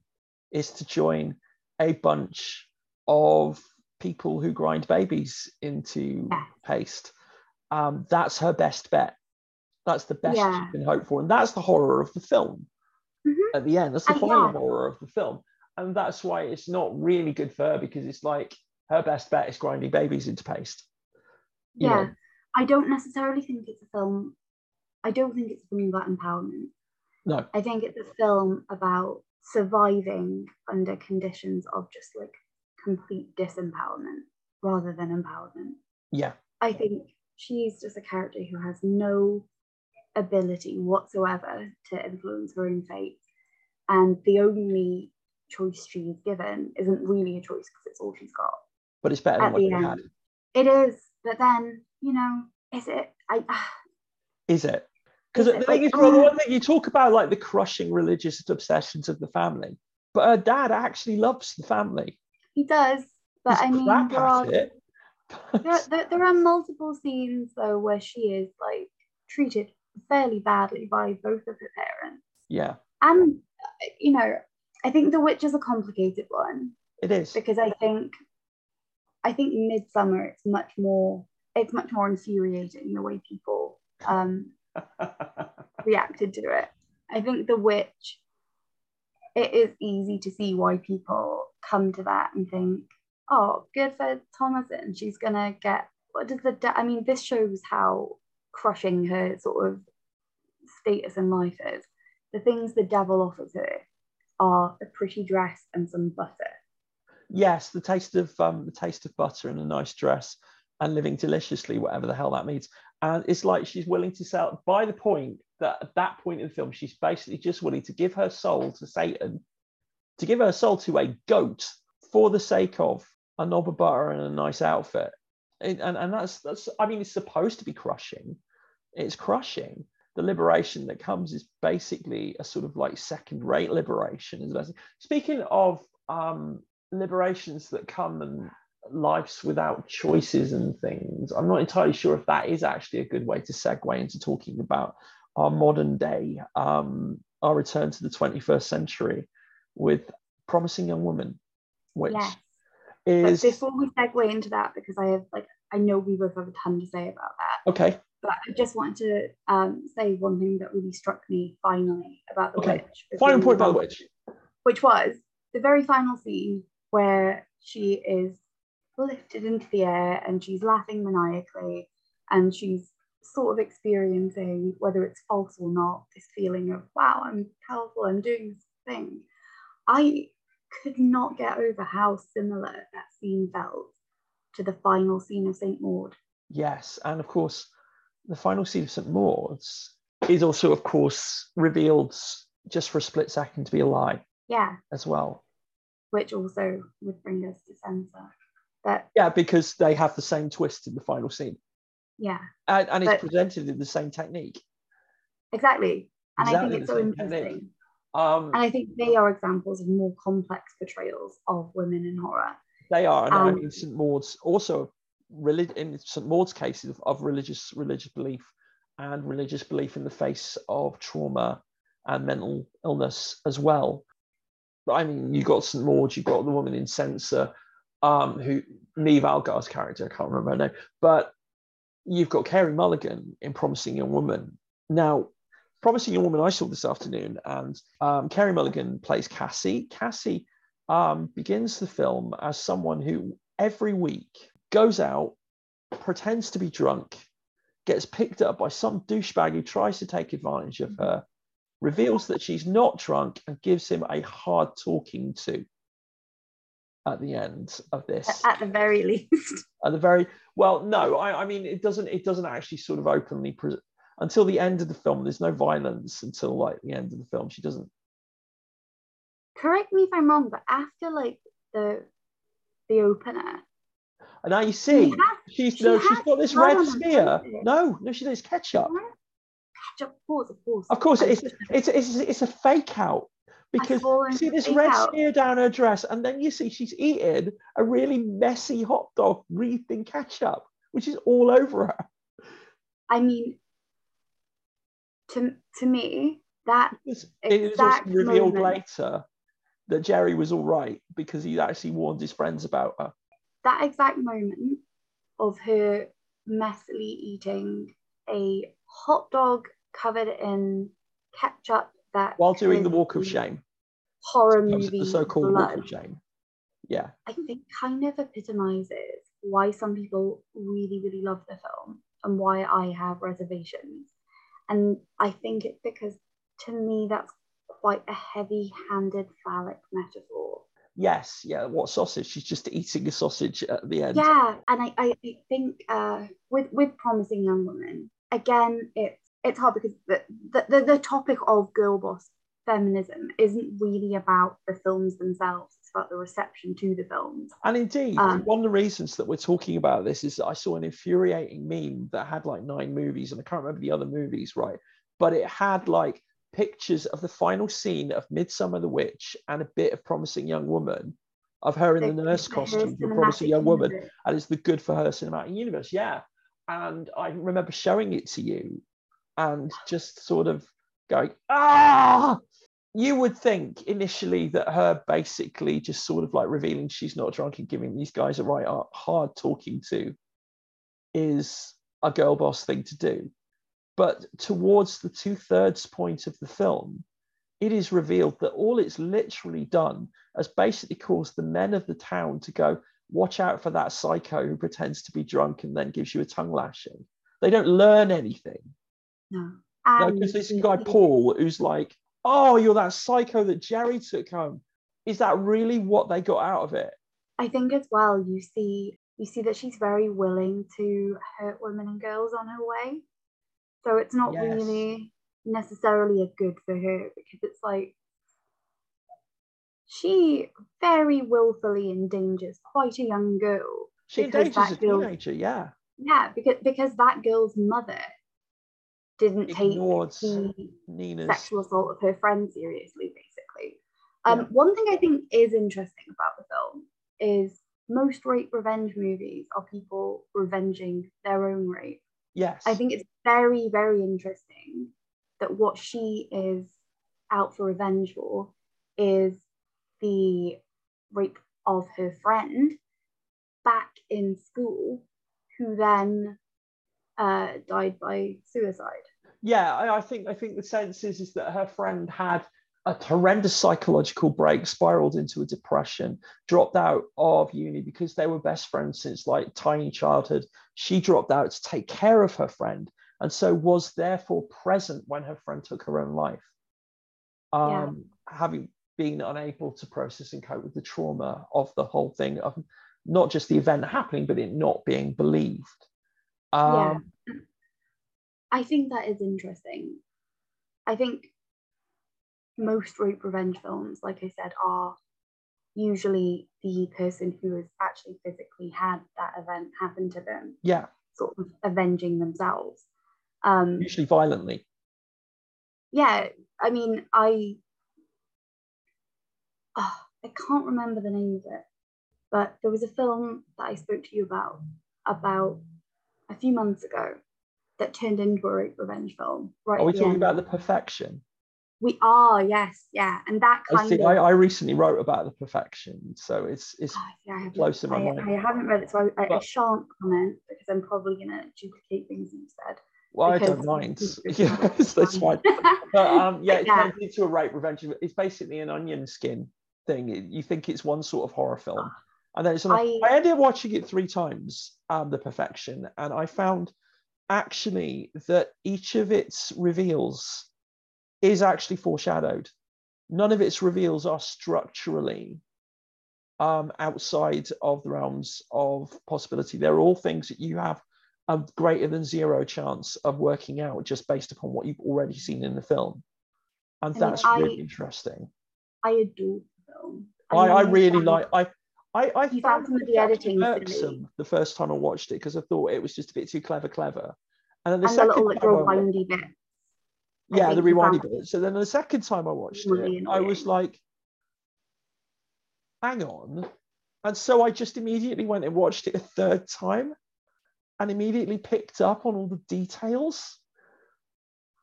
A: is to join a bunch of people who grind babies into yeah. paste. Um, that's her best bet. That's the best yeah. she can hope for. And that's the horror of the film mm-hmm. at the end. That's the final yeah. horror of the film and that's why it's not really good for her because it's like her best bet is grinding babies into paste.
B: You yeah, know? I don't necessarily think it's a film. I don't think it's a film about empowerment.
A: No,
B: I think it's a film about surviving under conditions of just like complete disempowerment rather than empowerment.
A: Yeah,
B: I think she's just a character who has no ability whatsoever to influence her own fate. And the only choice she's given isn't really a choice because it's all she's got.
A: But it's better At than what you had.
B: It is, but then you know, is it? I. Uh,
A: is it? Because the thing is, well, the one thing you talk about, like the crushing religious obsessions of the family, but her dad actually loves the family.
B: He does, but He's I mean, there are, there, there, there are multiple scenes though where she is like treated fairly badly by both of her parents.
A: Yeah,
B: and you know, I think The Witch is a complicated one.
A: It is
B: because I think I think Midsommar, it's much more it's much more infuriating the way people um, reacted to it. I think The Witch it is easy to see why people come to that and think, oh, good for Thomasin. She's gonna get what does the I mean, this shows how crushing her sort of status in life is. The things the devil offers her are a pretty dress and some butter.
A: Yes, the taste of um, the taste of butter and a nice dress and living deliciously, whatever the hell that means. And it's like she's willing to sell by the point that at that point in the film, she's basically just willing to give her soul to Satan, to give her soul to a goat for the sake of a knob of butter and a nice outfit. And, and, and that's that's I mean, it's supposed to be crushing. It's crushing, the liberation that comes is basically a sort of like second rate liberation. Speaking of um, liberations that come and lives without choices and things, I'm not entirely sure if that is actually a good way to segue into talking about our modern day, um, our return to the 21st century with Promising Young Woman, which yes. is.
B: But before we segue into that, because I have like, I know we both have a ton to say about that.
A: Okay.
B: But I just wanted to um, say one thing that really struck me finally about the okay. witch.
A: Final point about the witch.
B: Which was the very final scene where she is lifted into the air and she's laughing maniacally and she's sort of experiencing, whether it's false or not, this feeling of, wow, I'm powerful, I'm doing this thing. I could not get over how similar that scene felt to the final scene of St. Maud.
A: Yes, and of course, the final scene of St. Maud's is also, of course, revealed just for a split second to be a lie.
B: Yeah.
A: As well.
B: Which also would bring us to censor. But
A: yeah, because they have the same twist in the final scene.
B: Yeah.
A: And, and it's presented in the same technique.
B: Exactly. And exactly I think it's so interesting. Um, and I think they are examples of more complex portrayals of women in horror.
A: They are. And um, I mean, St. Maud's also relig- in St Maud's cases of, of religious religious belief and religious belief in the face of trauma and mental illness as well. I mean, you got St Maud's, you've got the woman in Censor. um, who Niamh Algar's character, I can't remember her name, but you've got Carey Mulligan in Promising Young Woman. Now, Promising Young Woman, I saw this afternoon, and um, Carey Mulligan plays Cassie. Cassie um, begins the film as someone who every week goes out, pretends to be drunk, gets picked up by some douchebag who tries to take advantage of her, reveals that she's not drunk, and gives him a hard talking to at the end of this.
B: At the very least.
A: At the very well, no, I, I mean it doesn't. It doesn't actually sort of openly pre- until the end of the film. There's no violence until like the end of the film. She doesn't.
B: Correct me if I'm wrong, but after like the the opener,
A: And now you see,
B: has-
A: she's
B: she
A: no, she's got this red smear. No, no, she does ketchup.
B: ketchup, of course, of course.
A: Of course, it's it's it's, it's a fake out because you see this red
B: out.
A: smear down her dress, and then you see she's eating a really messy hot dog wreathed in ketchup, which is all over her.
B: I mean, to to me, that
A: It was also revealed
B: moment.
A: later that Jerry was all right because he actually warned his friends about her.
B: that exact moment of her messily eating a hot dog covered in ketchup that
A: While doing the walk of shame,
B: horror movie, the
A: so-called walk of shame. Yeah,
B: I think kind of epitomizes why some people really, really love the film and why I have reservations. And I think it's because to me that's quite a heavy-handed phallic metaphor.
A: yes, yeah. What sausage? She's just eating a sausage at the end.
B: Yeah, and I, I think uh, with with promising young women, again, it's it's hard because the, the the the topic of girl boss feminism isn't really about the films themselves. About the reception to the films.
A: And indeed,
B: Um,
A: one of the reasons that we're talking about this is that I saw an infuriating meme that had like nine movies, and I can't remember the other movies, right? But it had like pictures of the final scene of Midsommar the Witch and a bit of Promising Young Woman of her in the,
B: The-
A: nurse
B: the
A: costume for Promising Young Woman,
B: universe.
A: and it's the good for her cinematic universe. Yeah. And I remember showing it to you and just sort of going, ah, you would think initially that her basically just sort of like revealing she's not drunk and giving these guys a right hard talking to is a girl boss thing to do. But towards the two thirds point of the film, it is revealed that all it's literally done has basically caused the men of the town to go, watch out for that psycho who pretends to be drunk and then gives you a tongue lashing. They don't learn anything.
B: No,
A: because this guy Paul, who's like, "Oh, you're that psycho that Jerry took home." Is that really what they got out of it?
B: I think as well you see you see that she's very willing to hurt women and girls on her way. So it's not
A: Yes.
B: really necessarily a good for her because it's like she very willfully endangers quite a young girl.
A: She endangers a
B: girl-
A: teenager, yeah.
B: Yeah, because because that girl's mother didn't
A: Ignored
B: take
A: Nina's.
B: sexual assault of her friend seriously, basically. Um,
A: Yeah.
B: One thing I think is interesting about the film is most rape revenge movies are people revenging their own rape.
A: Yes.
B: I think it's very, very interesting that what she is out for revenge for is the rape of her friend back in school, who then uh, died by suicide.
A: yeah, I, I think I think the sense is, is that her friend had a horrendous psychological break, spiraled into a depression, dropped out of uni because they were best friends since like tiny childhood. She dropped out to take care of her friend, and so was therefore present when her friend took her own life. Um,
B: Yeah.
A: having been unable to process and cope with the trauma of the whole thing of not just the event happening, but it not being believed. Um,
B: Yeah. I think that is interesting. I think most rape revenge films, like I said, are usually the person who has actually physically had that event happen to them,
A: yeah,
B: sort of avenging themselves. Um,
A: usually violently.
B: yeah, I mean, I oh, I can't remember the name of it, but there was a film that I spoke to you about about a few months ago that turned into a rape revenge film. Right,
A: Are we talking
B: end.
A: about the perfection?
B: We are, yes, yeah, and that
A: I
B: kind
A: see.
B: of.
A: I, I recently wrote about the perfection, so it's it's
B: Oh, yeah, I haven't-
A: close in my
B: I,
A: mind.
B: I haven't read it, so I, I, I shan't comment because I'm probably gonna duplicate things instead.
A: well, I don't mind.
B: it's-
A: yes, that's fine. But um, yeah, it
B: Yeah.
A: turns into a rape revenge. It's basically an onion skin thing. You think it's one sort of horror film, and then it's.
B: I-
A: I ended up watching it three times, um, The Perfection, and I found actually that each of its reveals is actually foreshadowed. None of its reveals are structurally um, outside of the realms of possibility. They're all things that you have a greater than zero chance of working out just based upon what you've already seen in the film. And
B: I
A: that's
B: I-
A: really interesting.
B: I adore the film.
A: I, I
B: really
A: really like I I, I
B: You found some of the editing
A: irksome the first time I watched it because I thought it was just a bit too clever, clever. And then the
B: and the
A: second
B: little like
A: I
B: rewindy bit. I
A: yeah, the rewindy bit. So then the second time I watched
B: Really
A: it, I was like, hang on. And so I just immediately went and watched it a third time and immediately picked up on all the details.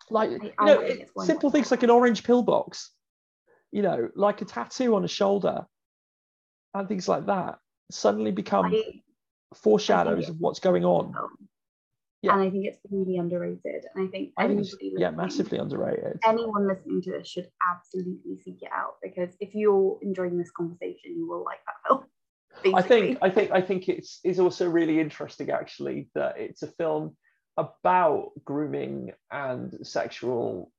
A: Like, you
B: I
A: know, it- simple things like an orange pillbox, you know, like a tattoo on a shoulder and things like that suddenly become
B: I,
A: foreshadows of what's going on. Yeah.
B: And I think it's really underrated. And I think
A: I think yeah, massively underrated.
B: anyone listening to this should absolutely seek it out because if you're enjoying this conversation, you will like that film.
A: I think. I think I think it's is also really interesting actually that it's a film about grooming and sexual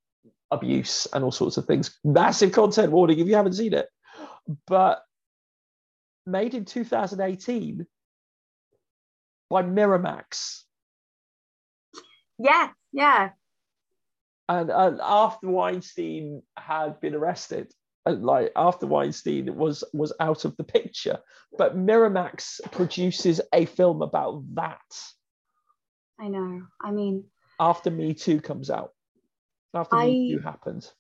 A: abuse and all sorts of things. Massive content warning if you haven't seen it. But made in 2018 by Miramax.
B: Yeah, yeah.
A: and, and after Weinstein had been arrested, and like after Weinstein was was out of the picture, but Miramax produces a film about that
B: I know. I mean,
A: after Me Too comes out, after
B: I-
A: Me Too happened.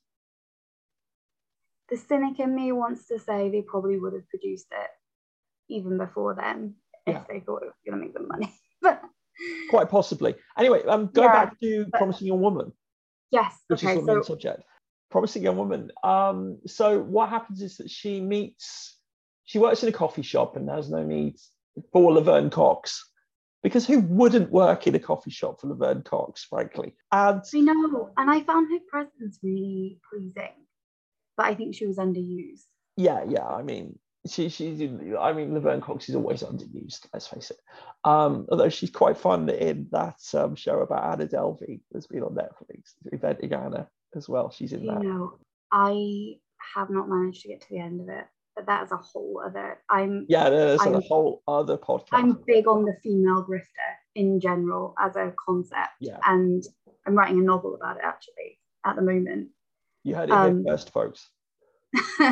B: the cynic in me wants to say they probably would have produced it even before then if
A: Yeah.
B: they thought it was going to make them money.
A: Quite possibly. Anyway, um, go
B: Yeah,
A: back to
B: but-
A: Promising Young Woman,
B: yes,
A: which
B: okay.
A: is the main
B: So
A: subject. Promising Young Woman. Um, so what happens is that she meets, she works in a coffee shop and has no need for Laverne Cox. Because who wouldn't work in a coffee shop for Laverne Cox, frankly? And
B: I know, and I found her presence really pleasing, but I think she was underused.
A: yeah, yeah, I mean, she she's I mean Laverne Cox is always underused, let's face it. Um, although she's quite fun in that um, show about Anna Delvey that's been on Netflix, Inventing Anna as well. She's in
B: You
A: that.
B: know, I have not managed to get to the end of it, but that is a whole other. I'm
A: Yeah, there's a
B: I'm-
A: whole other podcast.
B: I'm big on the female grifter in general as a concept,
A: Yeah.
B: and I'm writing a novel about it actually at the moment.
A: You heard it
B: um,
A: here first, folks.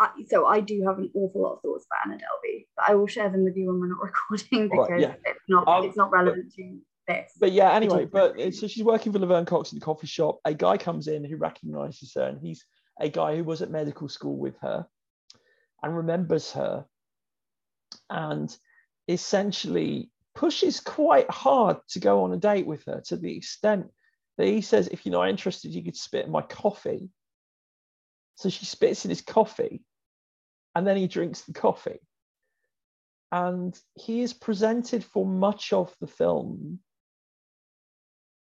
B: I, so I do have an awful lot of thoughts about Anna Delvey, but I will share them with you when we're not recording
A: All right,
B: because
A: yeah.
B: it's not
A: Um,
B: it's not relevant to this.
A: But yeah, anyway, but so she's working for Laverne Cox in the coffee shop. A guy comes in who recognizes her, and he's a guy who was at medical school with her and remembers her and essentially pushes quite hard to go on a date with her to the extent that he says, If you're not interested, you could spit in my coffee. So she spits in his coffee and then he drinks the coffee. And he is presented for much of the film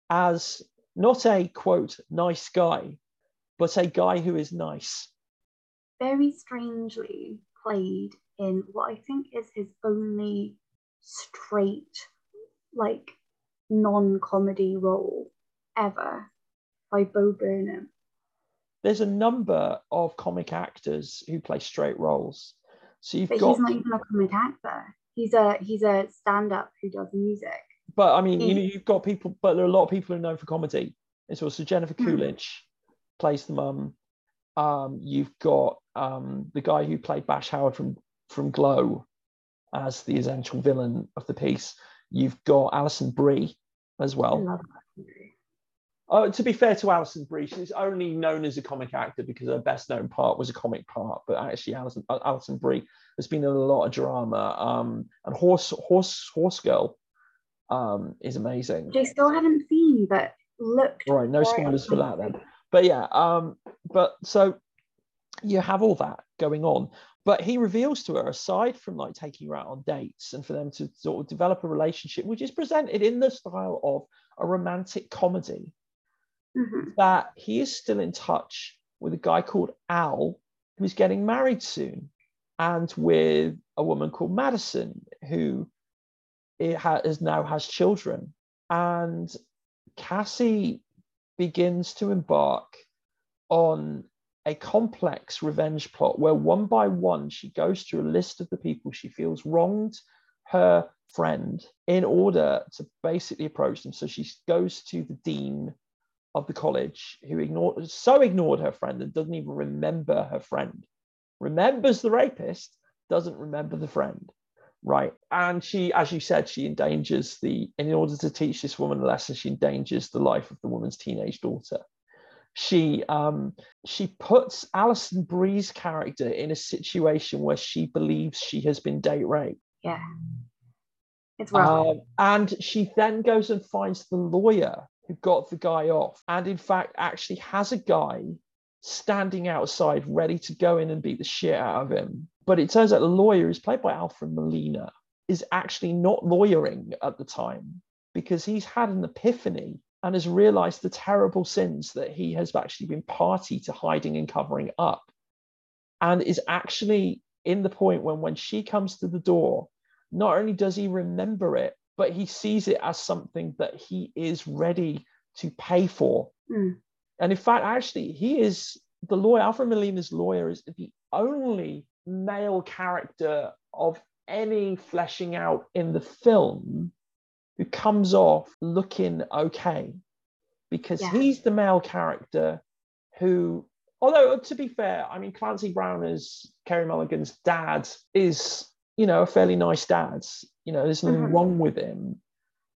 A: as not a quote nice guy, but a guy who is nice.
B: Very strangely played in what I think is his only straight, like non-comedy role ever by Bo Burnham.
A: There's a number of comic actors who play straight roles. So you've
B: But
A: got,
B: he's not even a comic actor. He's a he's a stand-up who does music.
A: but I mean, you know, you've got people, but there are a lot of people who are known for comedy. It's also Jennifer
B: Hmm.
A: Coolidge plays the mum. Um, you've got um, the guy who played Bash Howard from from Glow as the essential villain of the piece. You've got Alison Brie as
B: I
A: well.
B: Love that movie.
A: Oh, to be fair to Alison Brie, she's only known as a comic actor because her best known part was a comic part. But actually, Alison Alison Brie has been in a lot of drama. Um, and Horse Horse Horse Girl um, is amazing.
B: Which I still haven't seen, but look.
A: Right, no spoilers for that then. but yeah, um, but so you have all that going on. But he reveals to her, aside from like taking her out on dates and for them to sort of develop a relationship, which is presented in the style of a romantic comedy,
B: Mhm.
A: that he is still in touch with a guy called Al, who's getting married soon, and with a woman called Madison, who it ha- is now has children. And Cassie begins to embark on a complex revenge plot where one by one she goes through a list of the people she feels wronged her friend in order to basically approach them. So she goes to the dean of the college who ignored so ignored her friend and doesn't even remember her friend. Remembers the rapist doesn't remember the friend. Right. And she as you said she endangers the in order to teach this woman a lesson she endangers the life of the woman's teenage daughter. She um she puts Alison Brie's character in a situation where she believes she has been date raped.
B: Yeah. It's rough.
A: um, and she then goes and finds the lawyer who got the guy off, and in fact, actually has a guy standing outside ready to go in and beat the shit out of him. But it turns out the lawyer, who's played by Alfred Molina, is actually not lawyering at the time because he's had an epiphany and has realized the terrible sins that he has actually been party to hiding and covering up. And is actually in the point when when she comes to the door not only does he remember it, but he sees it as something that he is ready to pay for.
B: Mm.
A: And in fact, actually, he is the lawyer, Alfred Molina's lawyer, is the only male character of any fleshing out in the film who comes off looking okay. Because
B: Yeah.
A: he's the male character who, although to be fair, I mean, Clancy Brown as Carey Mulligan's dad is you know, a fairly nice dad. You know, there's nothing
B: Mhm.
A: wrong with him,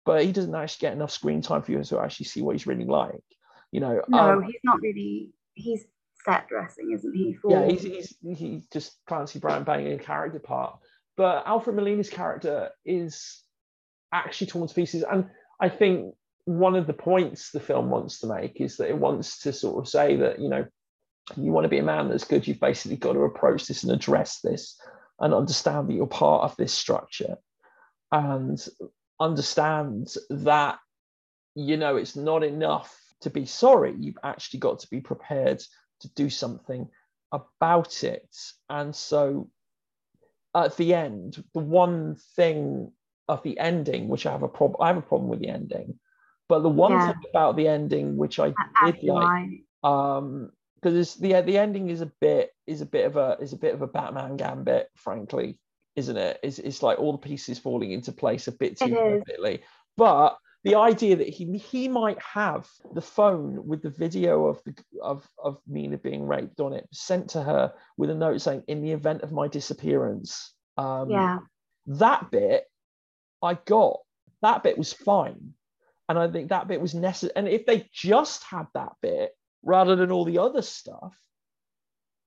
A: but he doesn't actually get enough screen time for you to actually see what he's really like. You know,
B: no,
A: um,
B: he's not really. He's set dressing, isn't he? For
A: yeah, he's, he's he's just Clancy Brown banging a character part. But Alfred Molina's character is actually torn to pieces, and I think one of the points the film wants to make is that it wants to sort of say that you know you want to be a man that's good, you've basically got to approach this and address this and understand that you're part of this structure and understand that you know it's not enough to be sorry. You've actually got to be prepared to do something about it. And so at the end the one thing of the ending which i have a problem i have a problem with the ending but the one
B: Yeah.
A: thing about the ending which i did like um because the the ending is a bit is a bit of a is a bit of a Batman gambit, frankly, isn't it? It's, it's like all the pieces falling into place a bit too perfectly. But the idea that he he might have the phone with the video of the of of Nina being raped on it sent to her with a note saying, "In the event of my disappearance," um,
B: Yeah,
A: that bit I got. That bit was fine. And I think that bit was necessary. And if they just had that bit rather than all the other stuff,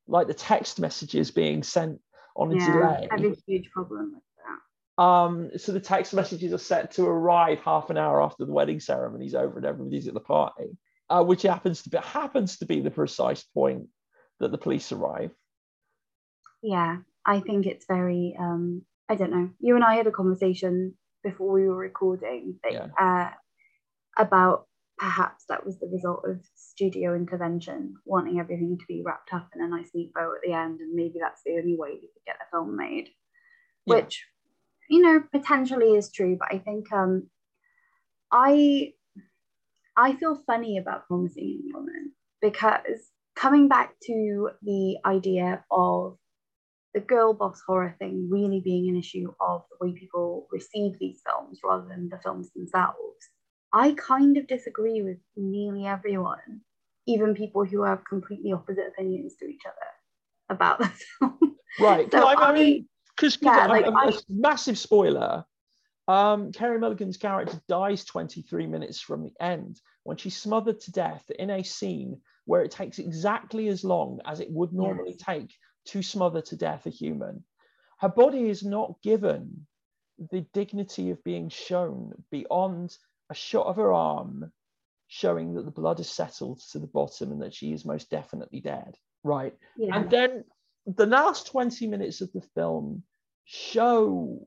A: like the text messages being sent on a
B: yeah.
A: delay.
B: I have a huge problem with that.
A: Um, so the text messages are set to arrive half an hour after the wedding ceremony's over and everybody's at the party, uh, which happens to be happens to be the precise point that the police arrive.
B: Yeah, I think it's very. Um, I don't know. You and I had a conversation before we were recording that,
A: Yeah.
B: uh, about perhaps that was the result of studio intervention, wanting everything to be wrapped up in a nice neat bow at the end, and maybe that's the only way you could get the film made.
A: Yeah.
B: Which, you know, potentially is true, but I think um, I I feel funny about promising Young woman because coming back to the idea of the girl boss horror thing really being an issue of the way people receive these films rather than the films themselves. I kind of disagree with nearly everyone, even people who have completely opposite opinions to each other about the film.
A: Right.
B: So
A: I, I
B: I-
A: mean, because
B: yeah, like,
A: a, a
B: I-
A: massive spoiler. Um, Carey Mulligan's character dies 23 minutes from the end when she's smothered to death in a scene where it takes exactly as long as it would normally take to smother to death a human. Her body is not given the dignity of being shown beyond a shot of her arm showing that the blood has settled to the bottom and that she is most definitely dead. Right.
B: Yeah.
A: And then the last 20 minutes of the film show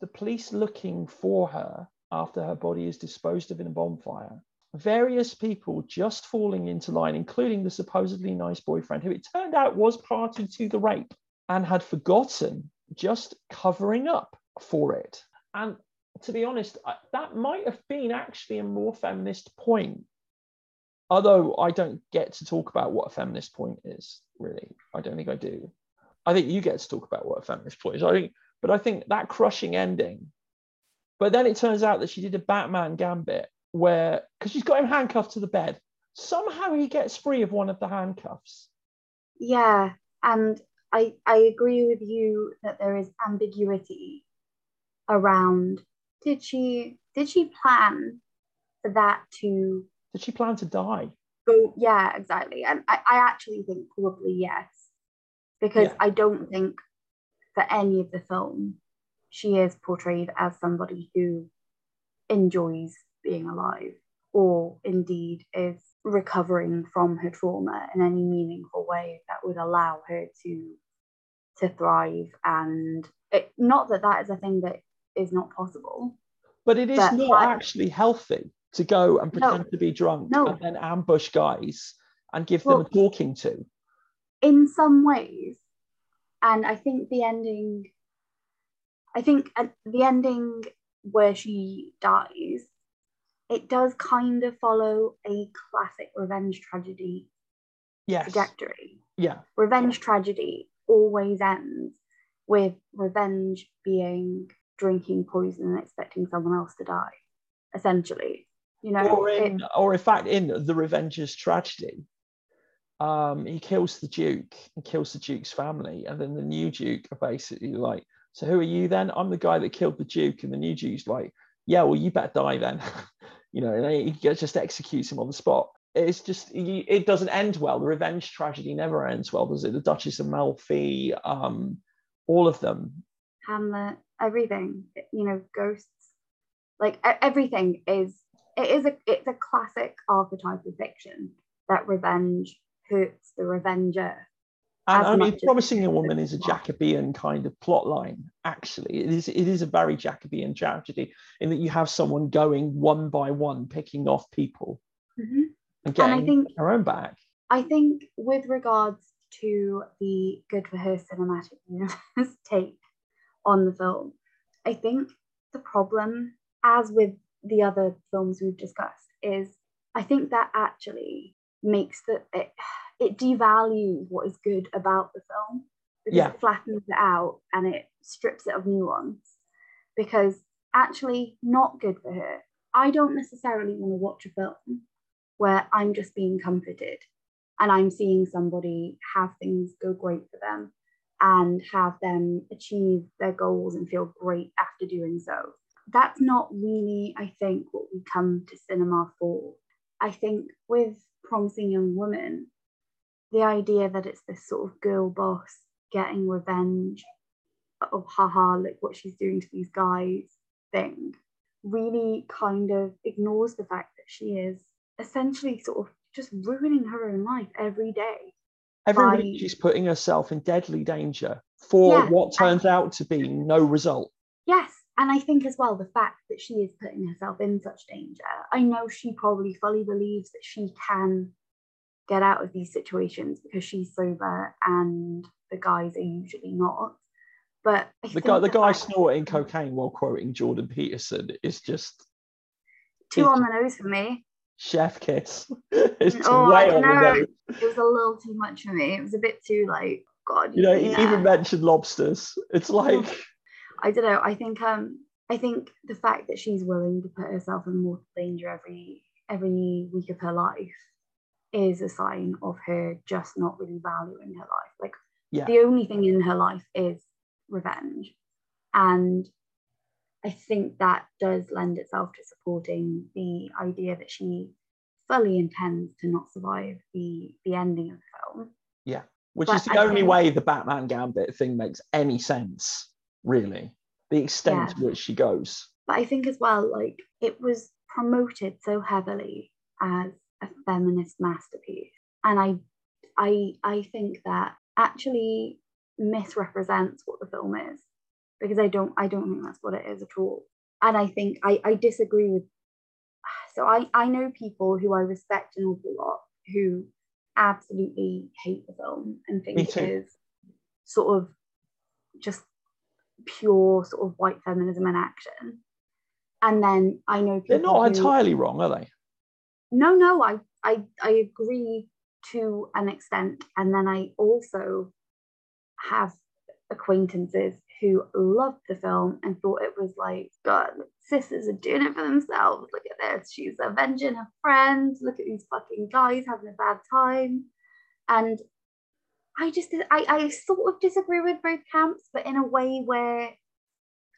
A: the police looking for her after her body is disposed of in a bonfire. Various people just falling into line, including the supposedly nice boyfriend, who it turned out was party to the rape and had forgotten just covering up for it. And to be honest, that might have been actually a more feminist point. Although I don't get to talk about what a feminist point is, really. I don't think I do. I think you get to talk about what a feminist point is. I think, but I think that crushing ending. But then it turns out that she did a Batman gambit where, because she's got him handcuffed to the bed, somehow he gets free of one of the handcuffs.
B: Yeah, and I I agree with you that there is ambiguity around did she did she plan for that to
A: did she plan to die?
B: go yeah exactly. And i, I actually think probably yes. Because yeah. i don't think for any of the film she is portrayed as somebody who enjoys being alive or indeed is recovering from her trauma in any meaningful way that would allow her to to thrive. And it, not that that is a thing that is not possible.
A: But it is but not I, actually healthy to go and pretend no, to be drunk
B: no.
A: and then ambush guys and give well, them a talking to.
B: In some ways, and I think the ending, I think at the ending where she dies, it does kind of follow a classic revenge tragedy
A: yes.
B: trajectory.
A: Yeah.
B: Revenge tragedy always ends with revenge being drinking poison and expecting someone else to die, essentially. You know,
A: or in, it, or in fact, in the Revenger's tragedy, um, he kills the Duke and kills the Duke's family, and then the new Duke are basically like, "So who are you then? I'm the guy that killed the Duke," and the new Duke's like, "Yeah, well, you better die then." you know, and he just executes him on the spot. It's just it doesn't end well. The revenge tragedy never ends well, does it? The Duchess of Malfi, um, all of them.
B: Hamlet everything you know ghosts like everything is it is a it's a classic archetype of fiction that revenge hurts the revenger
A: and I mean, Promising Young Woman is a Jacobean kind of plot line. Actually, it is it is a very Jacobean tragedy in that you have someone going one by one, picking off people
B: mm-hmm.
A: and getting and I think, her own back.
B: I think, with regards to the Good for Her cinematic universe take on the film. I think the problem, as with the other films we've discussed, is I think that actually makes the it, it devalues what is good about the film because yeah. it flattens it out and it strips it of nuance. Because actually, not good for her. I don't necessarily want to watch a film where I'm just being comforted and I'm seeing somebody have things go great for them and have them achieve their goals and feel great after doing so. That's not really, I think, what we come to cinema for. I think with Promising Young Woman, the idea that it's this sort of girl boss getting revenge of haha, look what she's doing to these guys thing really kind of ignores the fact that she is essentially sort of just ruining her own life every day
A: Every week she's putting herself in deadly danger for yeah, what turns and, out to be no result.
B: Yes. And I think as well, the fact that she is putting herself in such danger, I know she probably fully believes that she can get out of these situations because she's sober and the guys are usually not. But I
A: the guy, the guy snorting cocaine while quoting Jordan Peterson is just
B: too on the nose for me
A: chef kiss. it's oh, way nose.
B: It was a little too much for me. It was a bit too like God.
A: You know, yeah. he even mentioned lobsters. It's like
B: I don't know. I think um I think the fact that she's willing to put herself in mortal danger every every week of her life is a sign of her just not really valuing her life. Like yeah. the only thing in her life is revenge. And I think that does lend itself to supporting the idea that she fully intends to not survive the the ending of the film.
A: Yeah, which but is the I only think, way the Batman Gambit thing makes any sense, really. The extent yeah. to which she goes.
B: But I think as well, like it was promoted so heavily as a feminist masterpiece. And I I I think that actually misrepresents what the film is because I don't I don't think that's what it is at all. And I think I, I disagree with so I, I know people who I respect an awful lot who absolutely hate the film and think it is sort of just pure sort of white feminism in action. And then I know
A: they're not who, entirely wrong, are they?
B: No, no, I, I I agree to an extent. And then I also have acquaintances who loved the film and thought it was like, God, sisters are doing it for themselves. Look at this. She's avenging her friends. Look at these fucking guys having a bad time. And I just, I, I sort of disagree with both camps, but in a way where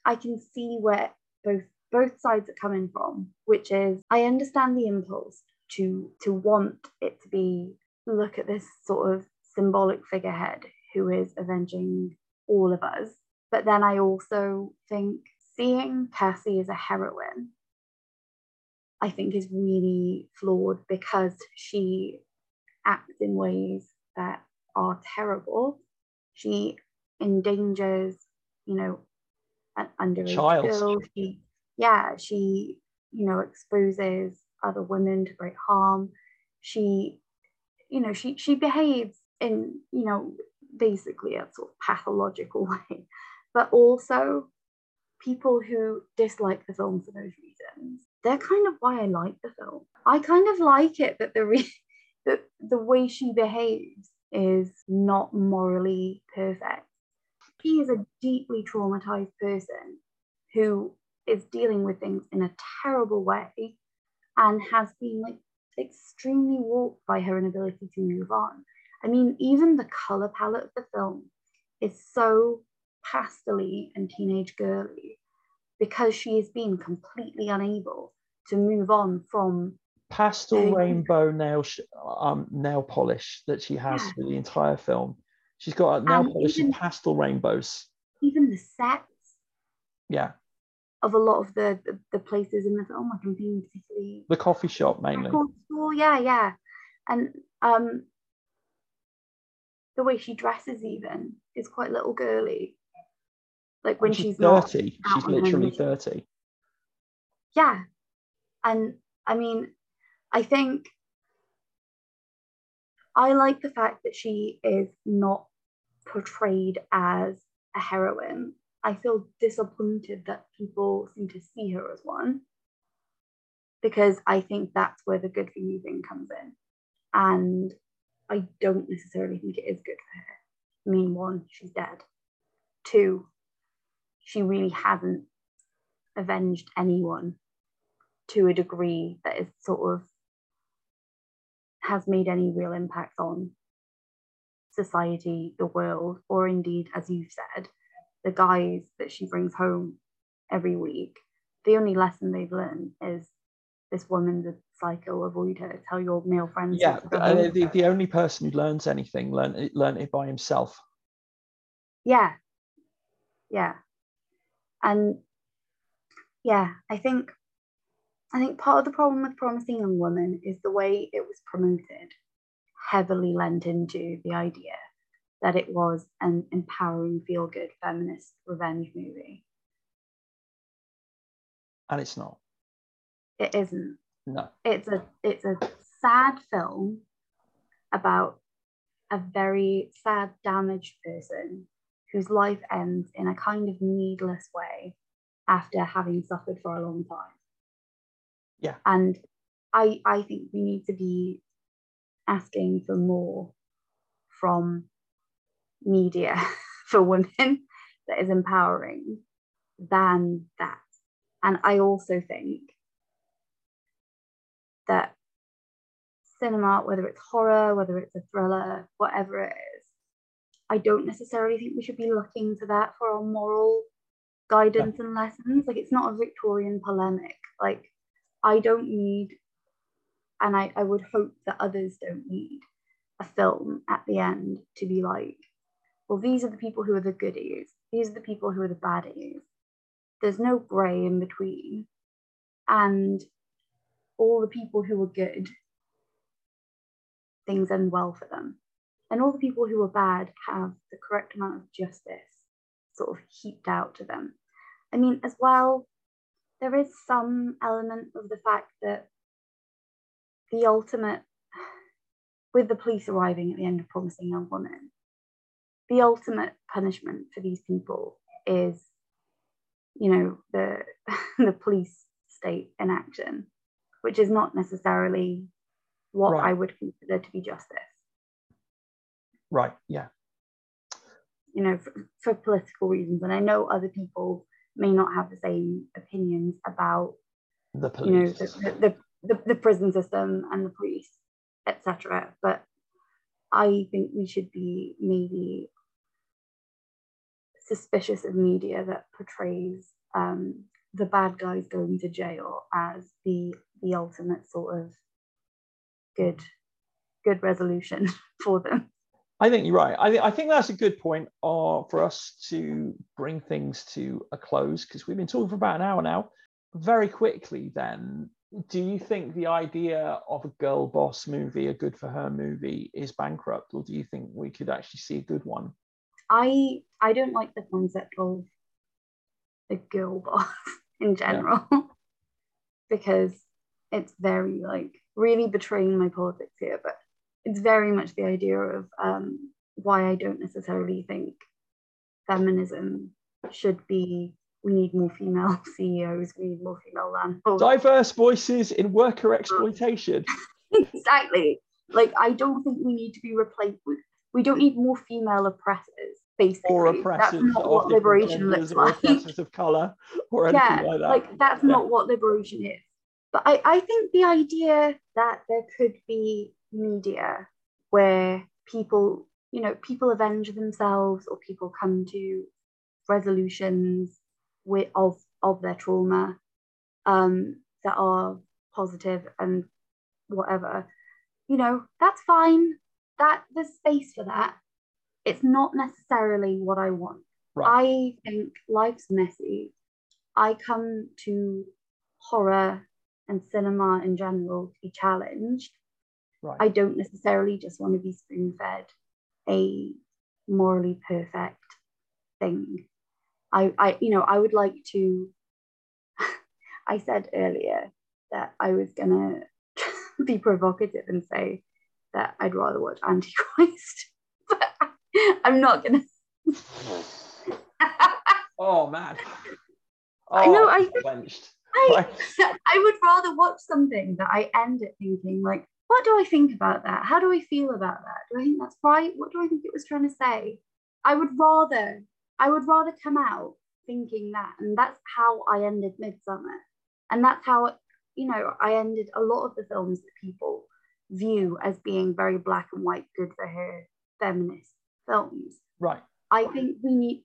B: I can see where both both sides are coming from, which is I understand the impulse to to want it to be look at this sort of symbolic figurehead who is avenging all of us. But then I also think seeing Cassie as a heroine, I think is really flawed because she acts in ways that are terrible. She endangers, you know, an underage Child. girl. She, yeah, she, you know, exposes other women to great harm. She, you know, she she behaves in, you know, basically a sort of pathological way. But also people who dislike the film for those reasons, they're kind of why I like the film. I kind of like it that the re- that the way she behaves is not morally perfect. He is a deeply traumatized person who is dealing with things in a terrible way and has been like extremely warped by her inability to move on. I mean, even the color palette of the film is so pastely and teenage girly because she has been completely unable to move on from
A: pastel rainbow nail sh- um, nail polish that she has yeah. for the entire film. She's got a nail and polish even, pastel rainbows.
B: Even the sets.
A: Yeah.
B: Of a lot of the, the, the places in the film, I can think particularly
A: the coffee shop mainly.
B: Store, yeah, yeah. And um the way she dresses even is quite little girly. Like when she's, she's 30,
A: she's literally 30.
B: Yeah. And I mean, I think I like the fact that she is not portrayed as a heroine. I feel disappointed that people seem to see her as one because I think that's where the good for you thing comes in. And I don't necessarily think it is good for her. I mean, one, she's dead. Two, she really hasn't avenged anyone to a degree that is sort of has made any real impact on society, the world, or indeed, as you've said, the guys that she brings home every week. The only lesson they've learned is this woman's a psycho, avoid her, tell your male friends.
A: Yeah, uh, the, the only person who learns anything learn it, learn it by himself.
B: Yeah, yeah, and yeah, I think I think part of the problem with Promising Young Woman is the way it was promoted heavily lent into the idea that it was an empowering, feel good feminist revenge movie.
A: And it's not.
B: It isn't.
A: No.
B: It's a it's a sad film about a very sad, damaged person whose life ends in a kind of needless way after having suffered for a long time.
A: Yeah.
B: And I I think we need to be asking for more from media for women that is empowering than that. And I also think that cinema, whether it's horror, whether it's a thriller, whatever it is, I don't necessarily think we should be looking to that for our moral guidance yeah. and lessons. Like it's not a Victorian polemic. Like I don't need, and I, I would hope that others don't need a film at the end to be like, well, these are the people who are the goodies, these are the people who are the baddies. There's no grey in between. And all the people who were good, things end well for them. And all the people who are bad have the correct amount of justice sort of heaped out to them. I mean, as well, there is some element of the fact that the ultimate, with the police arriving at the end of Promising Young Woman, the ultimate punishment for these people is, you know, the the police state in action, which is not necessarily what right. I would consider to be justice.
A: Right. Yeah.
B: You know, for, for political reasons, and I know other people may not have the same opinions about
A: the police. you know
B: the, the, the, the prison system and the police etc but i think we should be maybe suspicious of media that portrays um, the bad guys going to jail as the the ultimate sort of good good resolution for them
A: I think you're right. I, th- I think that's a good point uh, for us to bring things to a close because we've been talking for about an hour now. Very quickly, then, do you think the idea of a girl boss movie, a good for her movie, is bankrupt, or do you think we could actually see a good one?
B: I I don't like the concept of a girl boss in general yeah. because it's very like really betraying my politics here, but it's very much the idea of um, why I don't necessarily think feminism should be we need more female CEOs, we need more female landlords.
A: Diverse voices in worker exploitation.
B: exactly. Like I don't think we need to be replaced with we don't need more female oppressors, basically.
A: Or oppressors that's not what liberation looks like. Oppressors of colour or anything yeah, like that.
B: Like that's yeah. not what liberation is. But I, I think the idea that there could be media where people, you know, people avenge themselves or people come to resolutions with, of, of their trauma um, that are positive and whatever, you know, that's fine. That there's space for that. It's not necessarily what I want. Right. I think life's messy. I come to horror and cinema in general to be challenged. Right. I don't necessarily just want to be spoon fed a morally perfect thing. I, I, you know, I would like to. I said earlier that I was gonna be provocative and say that I'd rather watch Antichrist, but I'm not gonna.
A: oh man!
B: Oh, I know. I I, I would rather watch something that I end it thinking like, what do I think about that? How do I feel about that? Do I think that's right? What do I think it was trying to say? I would rather, I would rather come out thinking that. And that's how I ended Midsommar. And that's how, you know, I ended a lot of the films that people view as being very black and white, good for her feminist films.
A: Right.
B: I think we need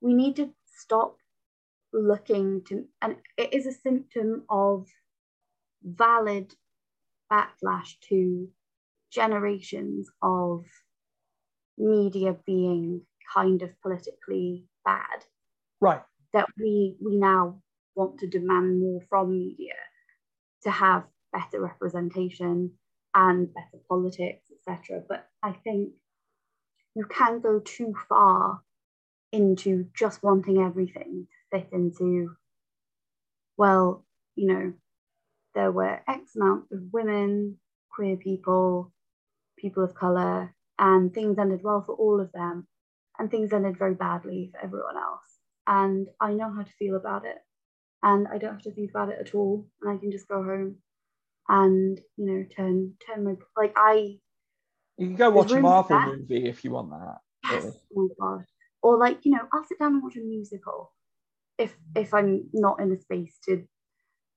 B: we need to stop looking to, and it is a symptom of valid backlash to generations of media being kind of politically bad.
A: Right.
B: That we we now want to demand more from media to have better representation and better politics, etc. But I think you can go too far into just wanting everything to fit into, well, you know, there were X amount of women, queer people, people of colour, and things ended well for all of them, and things ended very badly for everyone else. And I know how to feel about it, and I don't have to think about it at all, and I can just go home and you know turn turn my like I.
A: You can go watch a Marvel movie if you want that.
B: Yes. Oh my god. Or like you know, I'll sit down and watch a musical if if I'm not in a space to,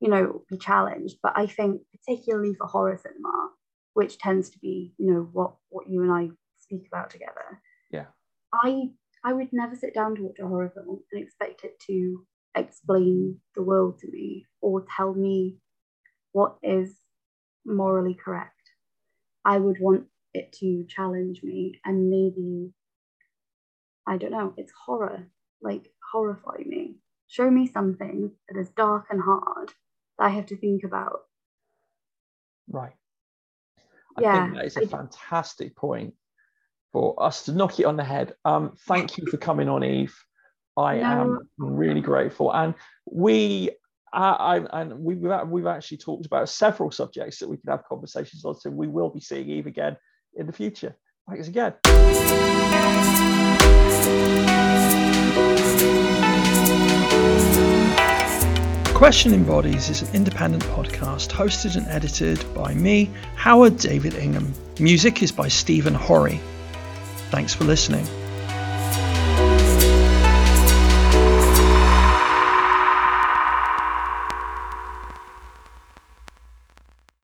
B: you know, be challenged. But I think particularly for horror cinema, which tends to be, you know, what what you and I speak about together.
A: Yeah.
B: I I would never sit down to watch a horror film and expect it to explain the world to me or tell me what is morally correct. I would want it to challenge me and maybe I don't know, it's horror, like horrify me show me something that is dark and hard that I have to think about
A: Right. I
B: Yeah,
A: think that is a
B: I-
A: fantastic point for us to knock it on the head. Um, thank you for coming on, Eve. I
B: No.
A: am really grateful, and we. Uh, I, and we've, we've actually talked about several subjects that we can have conversations on, so we will be seeing Eve again in the future. Thanks again. Questioning Bodies is an independent podcast hosted and edited by me, Howard David Ingham. Music is by Stephen Horry. Thanks for listening.